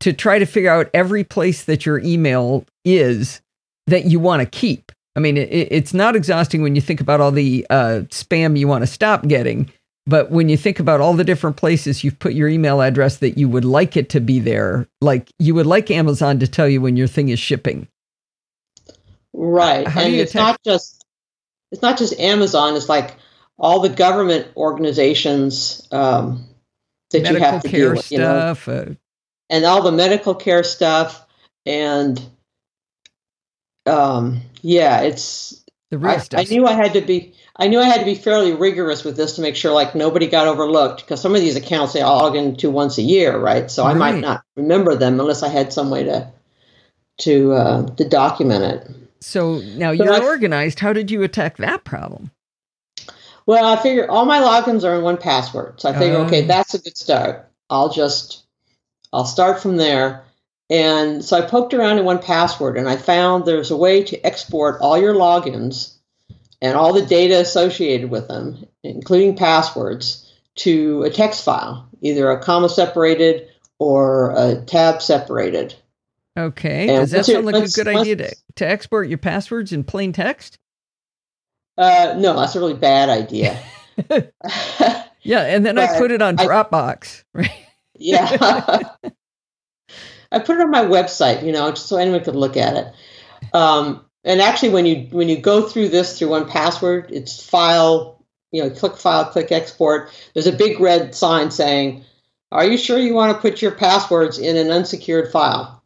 to try to figure out every place that your email is that you want to keep. I mean, it, it's not exhausting when you think about all the uh, spam you want to stop getting, but when you think about all the different places you've put your email address that you would like it to be there, like you would like Amazon to tell you when your thing is shipping. right, How and it's attack- not just it's not just Amazon. It's like all the government organizations um, that you have to care deal with. You know, stuff. uh, and all the medical care stuff and um yeah it's the real I, I knew i had to be i knew i had to be fairly rigorous with this to make sure like nobody got overlooked because some of these accounts they log into once a year right so i might not remember them unless i had some way to to uh, to document it So now So you're I- organized. How did you attack that problem? Well, I figure all my logins are in 1Password. So I figure, Oh. okay, that's a good start. I'll just, I'll start from there. And so I poked around in 1Password and I found there's a way to export all your logins and all the data associated with them, including passwords, to a text file, either a comma separated or a tab separated. Okay. And Does that sound like a good idea to, to export your passwords in plain text? Uh, no, that's a really bad idea. Yeah, and then I put it on I- Dropbox, right? Yeah. I put it on my website, you know, just so anyone could look at it. Um, and actually, when you when you go through this through 1Password, it's file. You know, click file, click export. There's a big red sign saying, "Are you sure you want to put your passwords in an unsecured file?"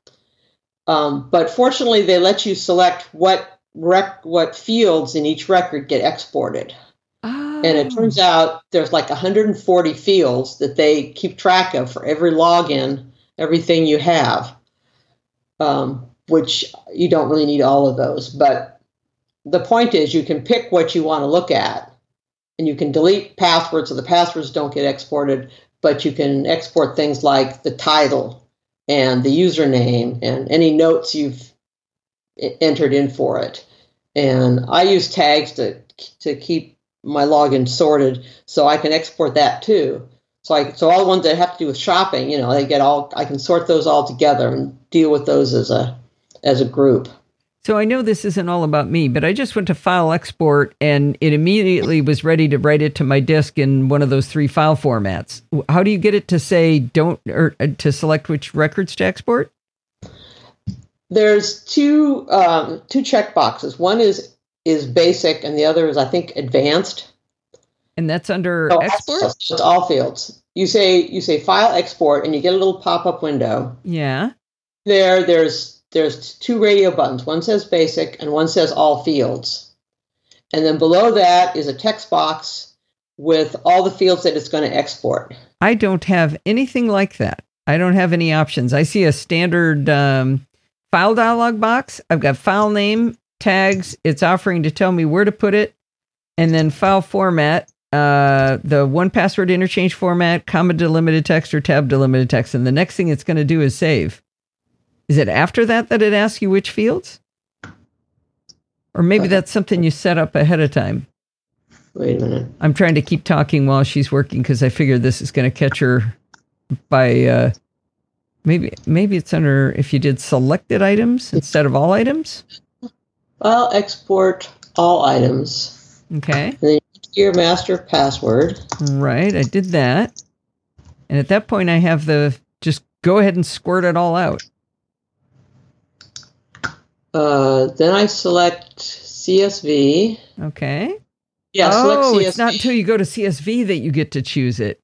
Um, but fortunately, they let you select what rec- what fields in each record get exported. Oh. And it turns out there's like 140 fields that they keep track of for every login, everything you have, um, which you don't really need all of those. But the point is, you can pick what you want to look at, and you can delete passwords so the passwords don't get exported, but you can export things like the title and the username and any notes you've entered in for it. And I use tags to to keep my login sorted so I can export that too. So I so all the ones that have to do with shopping, you know, they get all I can sort those all together and deal with those as a as a group. So I know this isn't all about me, but I just went to file export and it immediately was ready to write it to my disk in one of those three file formats. How do you get it to say don't or uh, to select which records to export? There's two um, two check boxes. One is is basic, and the other is I think advanced. And that's under So export? It's it's all fields. You say you say file export, and you get a little pop up window. Yeah. There, there's there's two radio buttons. One says basic, and one says all fields. And then below that is a text box with all the fields that it's going to export. I don't have anything like that. I don't have any options. I see a standard um, file dialog box. I've got file name, tags. It's offering to tell me where to put it, and then file format. Uh, the 1Password interchange format, comma delimited text or tab delimited text, and the next thing it's going to do is save. Is it after that that it asks you which fields? Or maybe that's something you set up ahead of time. Wait a minute. I'm trying to keep talking while she's working because I figure this is going to catch her by uh, maybe maybe it's under if you did selected items instead of all items. File export all items. Okay, And then you enter your master password. right. I did that, and at that point, I have the just go ahead and squirt it all out. Uh, then I select CSV. Okay. Yeah, select oh, CSV. it's not until you go to CSV that you get to choose it.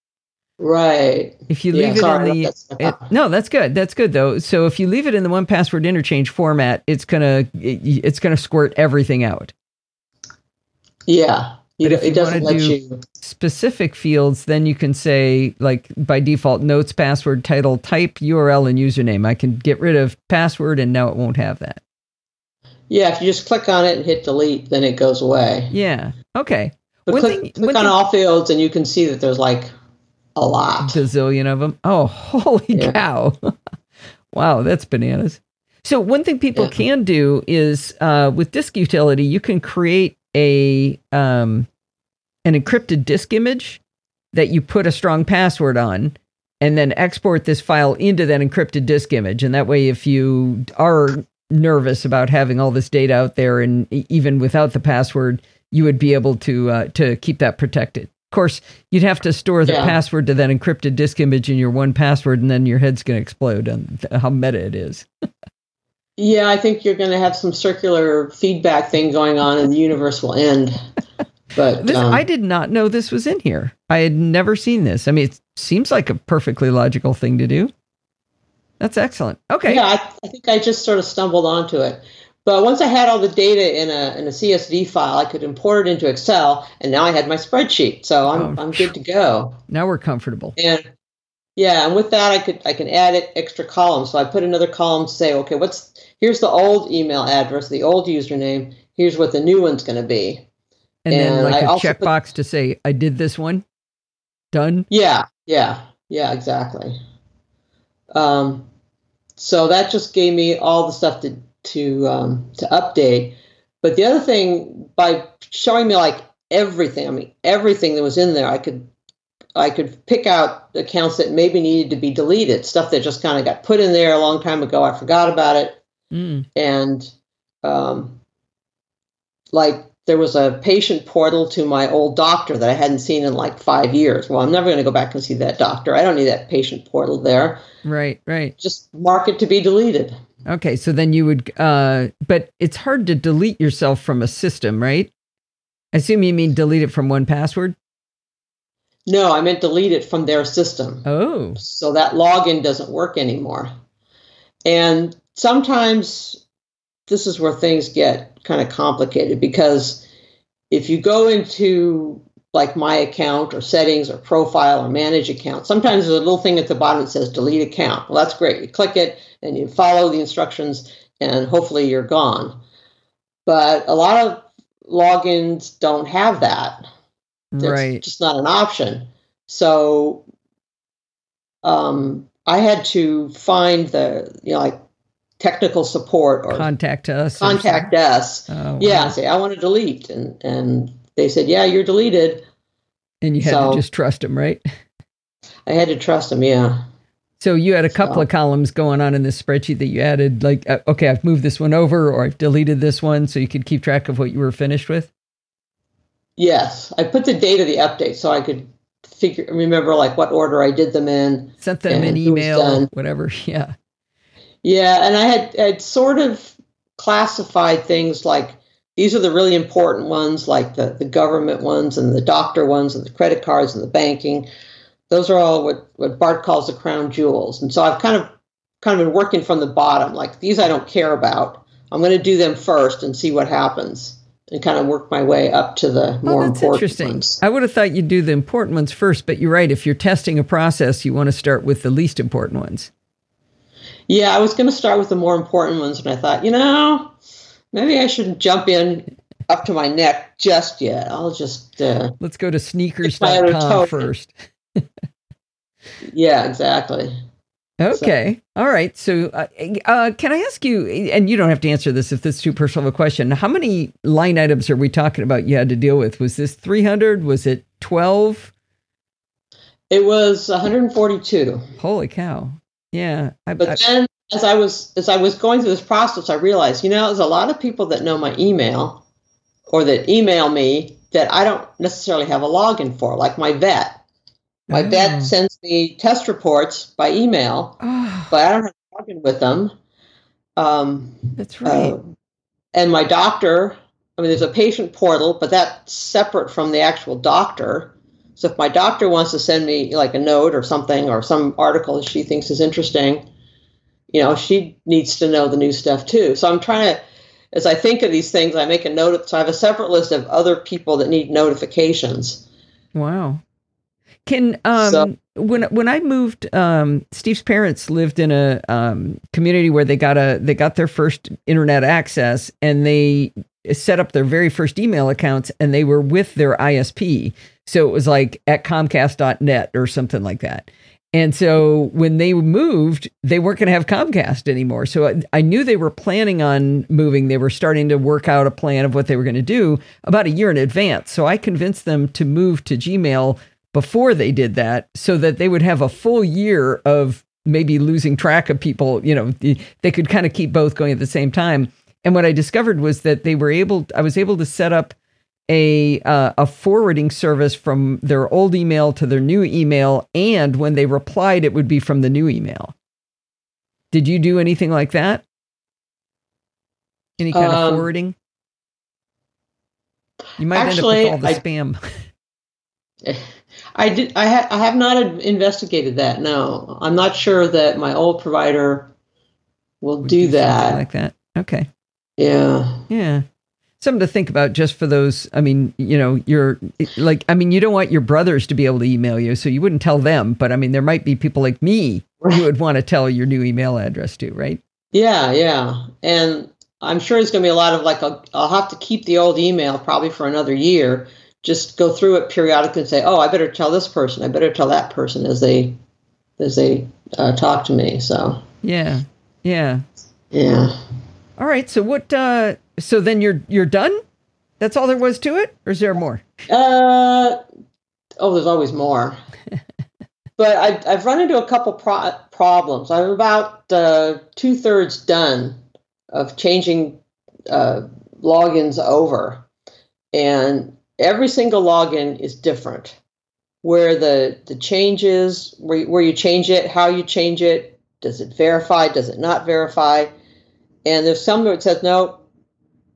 right. If you Yeah, leave sorry, it in the it, no, that's good. That's good though. So if you leave it in the 1Password interchange format, it's gonna it, it's gonna squirt everything out. Yeah. You But know, if you it doesn't let do- you. Specific fields, then you can say like by default notes, password, title, type, URL, and username. I can get rid of password, and now it won't have that. Yeah, if you just click on it and hit delete, then it goes away. Yeah. Okay. But One click, thing- click on thing- all fields, and you can see that there's like a lot. Gazillion of them. Oh, holy Yeah. cow! wow, that's bananas. So one thing people Yeah. can do is uh, with disk utility, you can create a um, an encrypted disk image that you put a strong password on, and then export this file into that encrypted disk image. And that way, if you are nervous about having all this data out there, and even without the password, you would be able to uh, to keep that protected. Of course, you'd have to store the Yeah. password to that encrypted disk image in your 1Password, and then your head's going to explode on how meta it is. Yeah, I think you're going to have some circular feedback thing going on, and the universe will end. But This, um, I did not know this was in here. I had never seen this. I mean, it seems like a perfectly logical thing to do. That's excellent. Okay. yeah, I, I think I just sort of stumbled onto it. But once I had all the data in a in a CSV file, I could import it into Excel, and now I had my spreadsheet, so I'm Oh, I'm good to go. Now we're comfortable. And yeah, and with that, I could I can add it extra columns. So I put another column to say, okay, what's here's the old email address, the old username. Here's what the new one's going to be. And, then and like I a put- checkbox to say, I did this one. Done. Yeah, yeah, yeah, exactly. Um, so that just gave me all the stuff to to um, to update. But the other thing, by showing me like everything, I mean everything that was in there, I could I could pick out accounts that maybe needed to be deleted, stuff that just kind of got put in there a long time ago. I forgot about it, Mm. and um, like there was a patient portal to my old doctor that I hadn't seen in like five years. Well, I'm never going to go back and see that doctor. I don't need that patient portal there. Right, right. Just mark it to be deleted. Okay, so then you would, uh, but it's hard to delete yourself from a system, right? I assume you mean delete it from 1Password. No, I meant delete it from their system. Oh, So that login doesn't work anymore. And sometimes this is where things get kind of complicated because if you go into like my account or settings or profile or manage account, sometimes there's a little thing at the bottom that says delete account. Well, that's great. You click it and you follow the instructions, and hopefully you're gone. But a lot of logins don't have that. It's right. just not an option. So um, I had to find the, you know, like technical support or Contact us. contact us. Oh, Yeah, wow. and say, I want to delete. And, and they said, yeah, you're deleted. And you had So- to just trust them, right? I had to trust them. Yeah. So you had a couple So- of columns going on in this spreadsheet that you added, like, uh, okay, I've moved this one over or I've deleted this one, so you could keep track of what you were finished with. Yes. I put the date of the update so I could figure, remember like what order I did them in. Sent them an And who was email, whatever. Yeah. Yeah, and I had had sort of classified things like these are the really important ones, like the, the government ones and the doctor ones and the credit cards and the banking. Those are all what, what Bart calls the crown jewels. And so I've kind of kind of been working from the bottom. Like these I don't care about. I'm going to do them first and see what happens and kind of work my way up to the more oh, that's important interesting. ones. I would have thought you'd do the important ones first, but you're right. If you're testing a process, you want to start with the least important ones. Yeah, I was going to start with the more important ones, and I thought, you know, maybe I shouldn't jump in up to my neck just yet. I'll just, uh, Let's go to sneakers.com first. yeah, exactly. Okay. All right. So, uh, uh, can I ask you, and you don't have to answer this if this is too personal of a question, how many line items are we talking about you had to deal with? Was this 300? Was it 12? It was 142. Holy cow. Yeah. I, But I- then, as I was as I was going through this process, I realized, you know, there's a lot of people that know my email or that email me that I don't necessarily have a login for, like my vet. My Oh. vet sends me test reports by email, oh, but I don't have a login with them. Um, that's right. Uh, and my doctor, I mean, there's a patient portal, but that's separate from the actual doctor. So if my doctor wants to send me like a note or something or some article that she thinks is interesting, you know, she needs to know the new stuff too. So I'm trying to, as I think of these things, I make a note. Of, so I have a separate list of other people that need notifications. wow. Can um So- when when I moved um Steve's parents lived in a um community where they got a they got their first internet access and they set up their very first email accounts and they were with their ISP. So it was like at comcast.net or something like that. And so when they moved, they weren't going to have Comcast anymore. So I, I knew they were planning on moving. They were starting to work out a plan of what they were going to do about a year in advance. So I convinced them to move to Gmail before they did that so that they would have a full year of maybe losing track of people. You know, they could kind of keep both going at the same time. And what I discovered was that they were able, I was able to set up a uh, a forwarding service from their old email to their new email, and when they replied, it would be from the new email. Did you do anything like that? Any kind of Um, forwarding? You might actually, end up with all the I- spam. I did. I, ha- I have not investigated that. No, I'm not sure that my old provider will do something that. like that. Okay. yeah. Yeah. Something to think about just for those. I mean, you know, you're like, I mean, you don't want your brothers to be able to email you, so you wouldn't tell them. But I mean, there might be people like me you would want to tell your new email address to, right? Yeah, yeah. And I'm sure there's going to be a lot of like, I'll, I'll have to keep the old email probably for another year. Just go through it periodically and say, oh, I better tell this person, I better tell that person as they as they uh, talk to me. So Yeah. Yeah. yeah. All right. So what? uh So then you're you're done. That's all there was to it, or is there more? Uh, oh, there's always more. but I've, I've run into a couple pro- problems. I'm about uh, two thirds done of changing uh, logins over. And every single login is different. Where the, the changes, where, where you change it, how you change it, does it verify, does it not verify? and there's some it says no,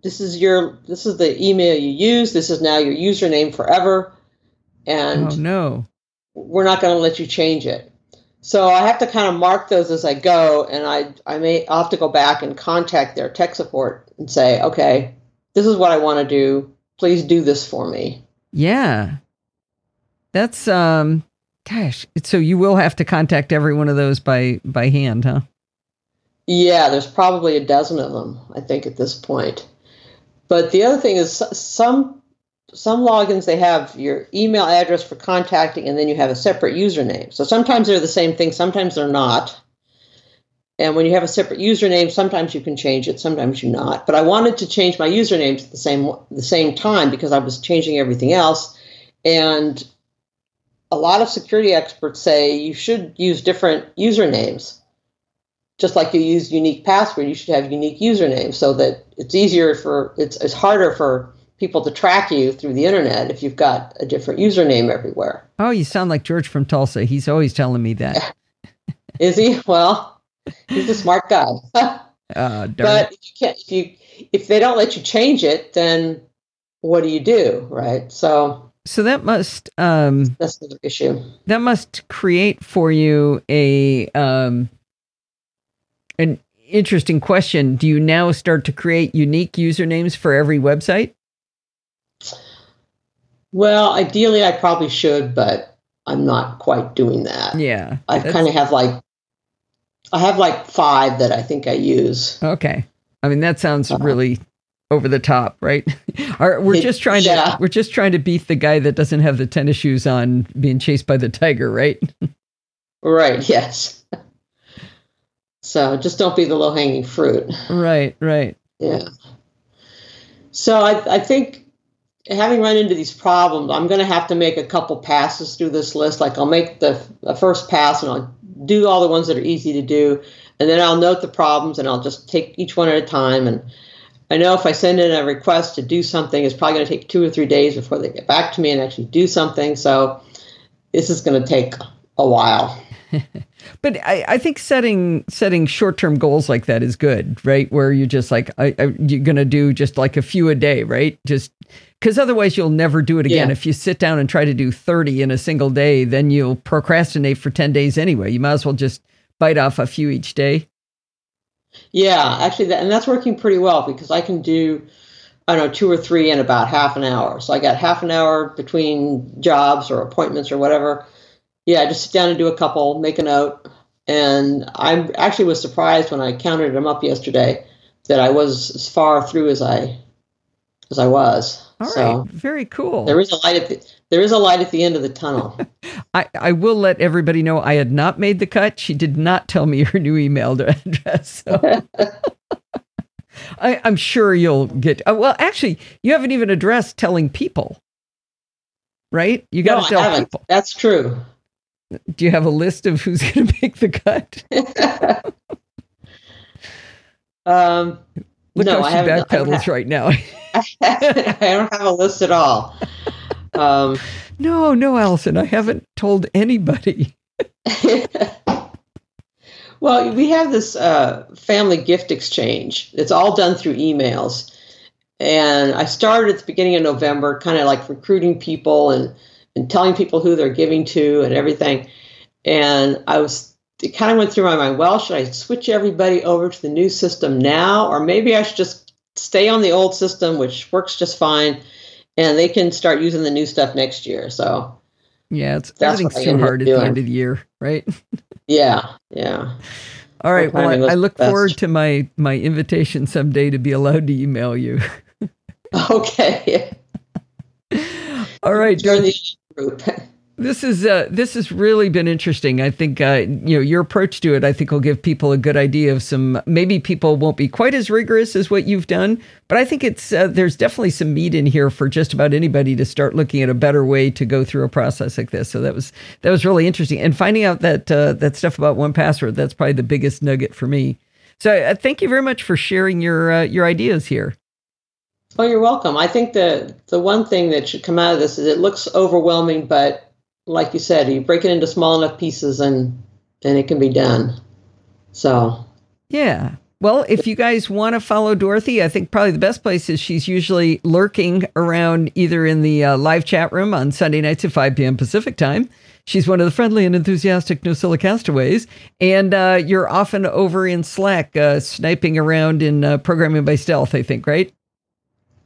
this is your this is the email you use. This is now your username forever, and oh no, we're not going to let you change it. So I have to kind of mark those as I go, and I I may I'll have to go back and contact their tech support and say, okay, this is what I want to do. Please do this for me. Yeah, that's um, gosh. So you will have to contact every one of those by by hand, huh? Yeah, there's probably a dozen of them. I think at this point. But the other thing is some some logins they have your email address for contacting and then you have a separate username. So sometimes they're the same thing sometimes they're not. And when you have a separate username sometimes you can change it sometimes you not. But i wanted to change my usernames at the same the same time because i was changing everything else. And a lot of security experts say you should use different usernames just like you use unique password you should have unique usernames so that it's easier for it's, it's harder for people to track you through the internet if you've got a different username everywhere. Oh, you sound like George from Tulsa. He's always telling me that. Is he? Well, he's a smart guy. uh, but if you can't, if you if they don't let you change it, then what do you do, right? So so that must um that's another issue. That must create for you a um an interesting question. Do you now start to create unique usernames for every website? Well, ideally, I probably should, but I'm not quite doing that. Yeah. I kind of have like, I have like five that I think I use. Okay. I mean, that sounds uh-huh. really over the top, right? we're just trying yeah. to we're just trying to beat the guy that doesn't have the tennis shoes on being chased by the tiger, right? right. Yes. So just don't be the low hanging fruit. Right. Right. Yeah. So I I think having run into these problems, I'm going to have to make a couple passes through this list. Like I'll make the, the first pass and I'll do all the ones that are easy to do, and then I'll note the problems and I'll just take each one at a time. And I know if I send in a request to do something, it's probably going to take two or three days before they get back to me and actually do something. So this is going to take a while. but I, I, think setting setting short term goals like that is good, right? Where you're just like I, I, you're gonna do just like a few a day, right? Just because otherwise you'll never do it again. Yeah. If you sit down and try to do 30 in a single day, then you'll procrastinate for 10 days anyway. You might as well just bite off a few each day. Yeah, actually, that, and that's working pretty well because I can do, I don't know, two or three in about half an hour. So I got half an hour between jobs or appointments or whatever. Yeah, just sit down and do a couple, make a note. And I actually was surprised when I counted them up yesterday that I was as far through as I as I was. All so right. very cool. There is a light at the there is a light at the end of the tunnel. I, I will let everybody know I had not made the cut. She did not tell me her new email address. So. I, am sure you'll get. Uh, well, actually, you haven't even addressed telling people, right? You got to no, tell people. That's true. Do you have a list of who's going to make the cut? um, Look no, how she backpedals right now. I don't have a list at all. Um, no, no, Allison, I haven't told anybody. well, we have this uh, family gift exchange. It's all done through emails. And I started at the beginning of November, kind of like recruiting people and, and telling people who they're giving to and everything. And I was it kind of went through my mind well should i switch everybody over to the new system now? Or maybe i should just stay on the old system which works just fine and they can start using the new stuff next year. So yeah it's everything's too hard at doing. the end of the year right? Yeah yeah. All right well I, I, look best. forward to my my invitation someday to be allowed to email you. Okay. All right Join the group this is uh, this has really been interesting. I think uh, you know your approach to it. I think will give people a good idea of some. Maybe people won't be quite as rigorous as what you've done, but I think it's uh, there's definitely some meat in here for just about anybody to start looking at a better way to go through a process like this. So that was that was really interesting, and finding out that uh, that stuff about 1Password. That's probably the biggest nugget for me. So uh, thank you very much for sharing your uh, your ideas here. Oh, you're welcome. I think the the one thing that should come out of this is it looks overwhelming, but like you said, you break it into small enough pieces and and it can be done. So yeah, Well, if you guys want to follow Dorothy, I think probably the best place is she's usually lurking around either in the uh, live chat room on Sunday nights at 5 p.m. Pacific time. She's one of the friendly and enthusiastic NosillaCastaways, castaways. And uh, you're often over in Slack, uh, sniping around in uh, programming by stealth, I think, right?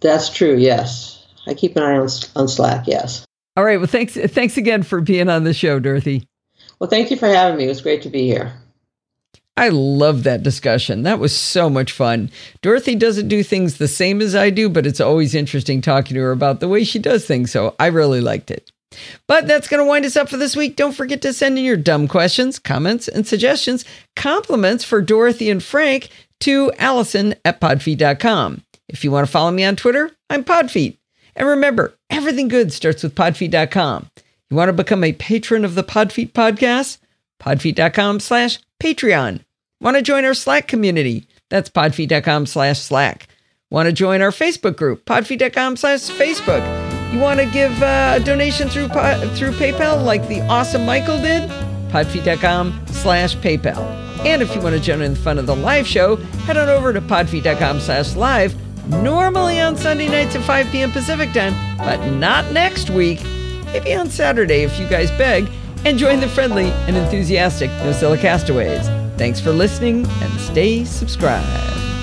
That's true, yes. I keep an eye on, on Slack, yes. All right. Well, thanks, thanks again for being on the show, Dorothy. Well, thank you for having me. It was great to be here. I love that discussion. That was so much fun. Dorothy doesn't do things the same as I do, but it's always interesting talking to her about the way she does things. So I really liked it. But that's going to wind us up for this week. Don't forget to send in your dumb questions, comments, and suggestions, compliments for Dorothy and Frank to Allison at podfeet.com. If you want to follow me on Twitter, I'm Podfeet. And remember, everything good starts with podfeet.com. You want to become a patron of the Podfeet podcast? Podfeet.com slash Patreon. Want to join our Slack community? That's podfeet.com slash Slack. Want to join our Facebook group? Podfeet.com slash Facebook. You want to give uh, a donation through through PayPal like the awesome Michael did? Podfeet.com slash PayPal. And if you want to join in the fun of the live show, head on over to podfeet.com slash live, normally on Sunday nights at 5 p.m. Pacific time, but not next week. Maybe on Saturday if you guys beg, and join the friendly and enthusiastic NosillaCastaways. Thanks for listening and stay subscribed.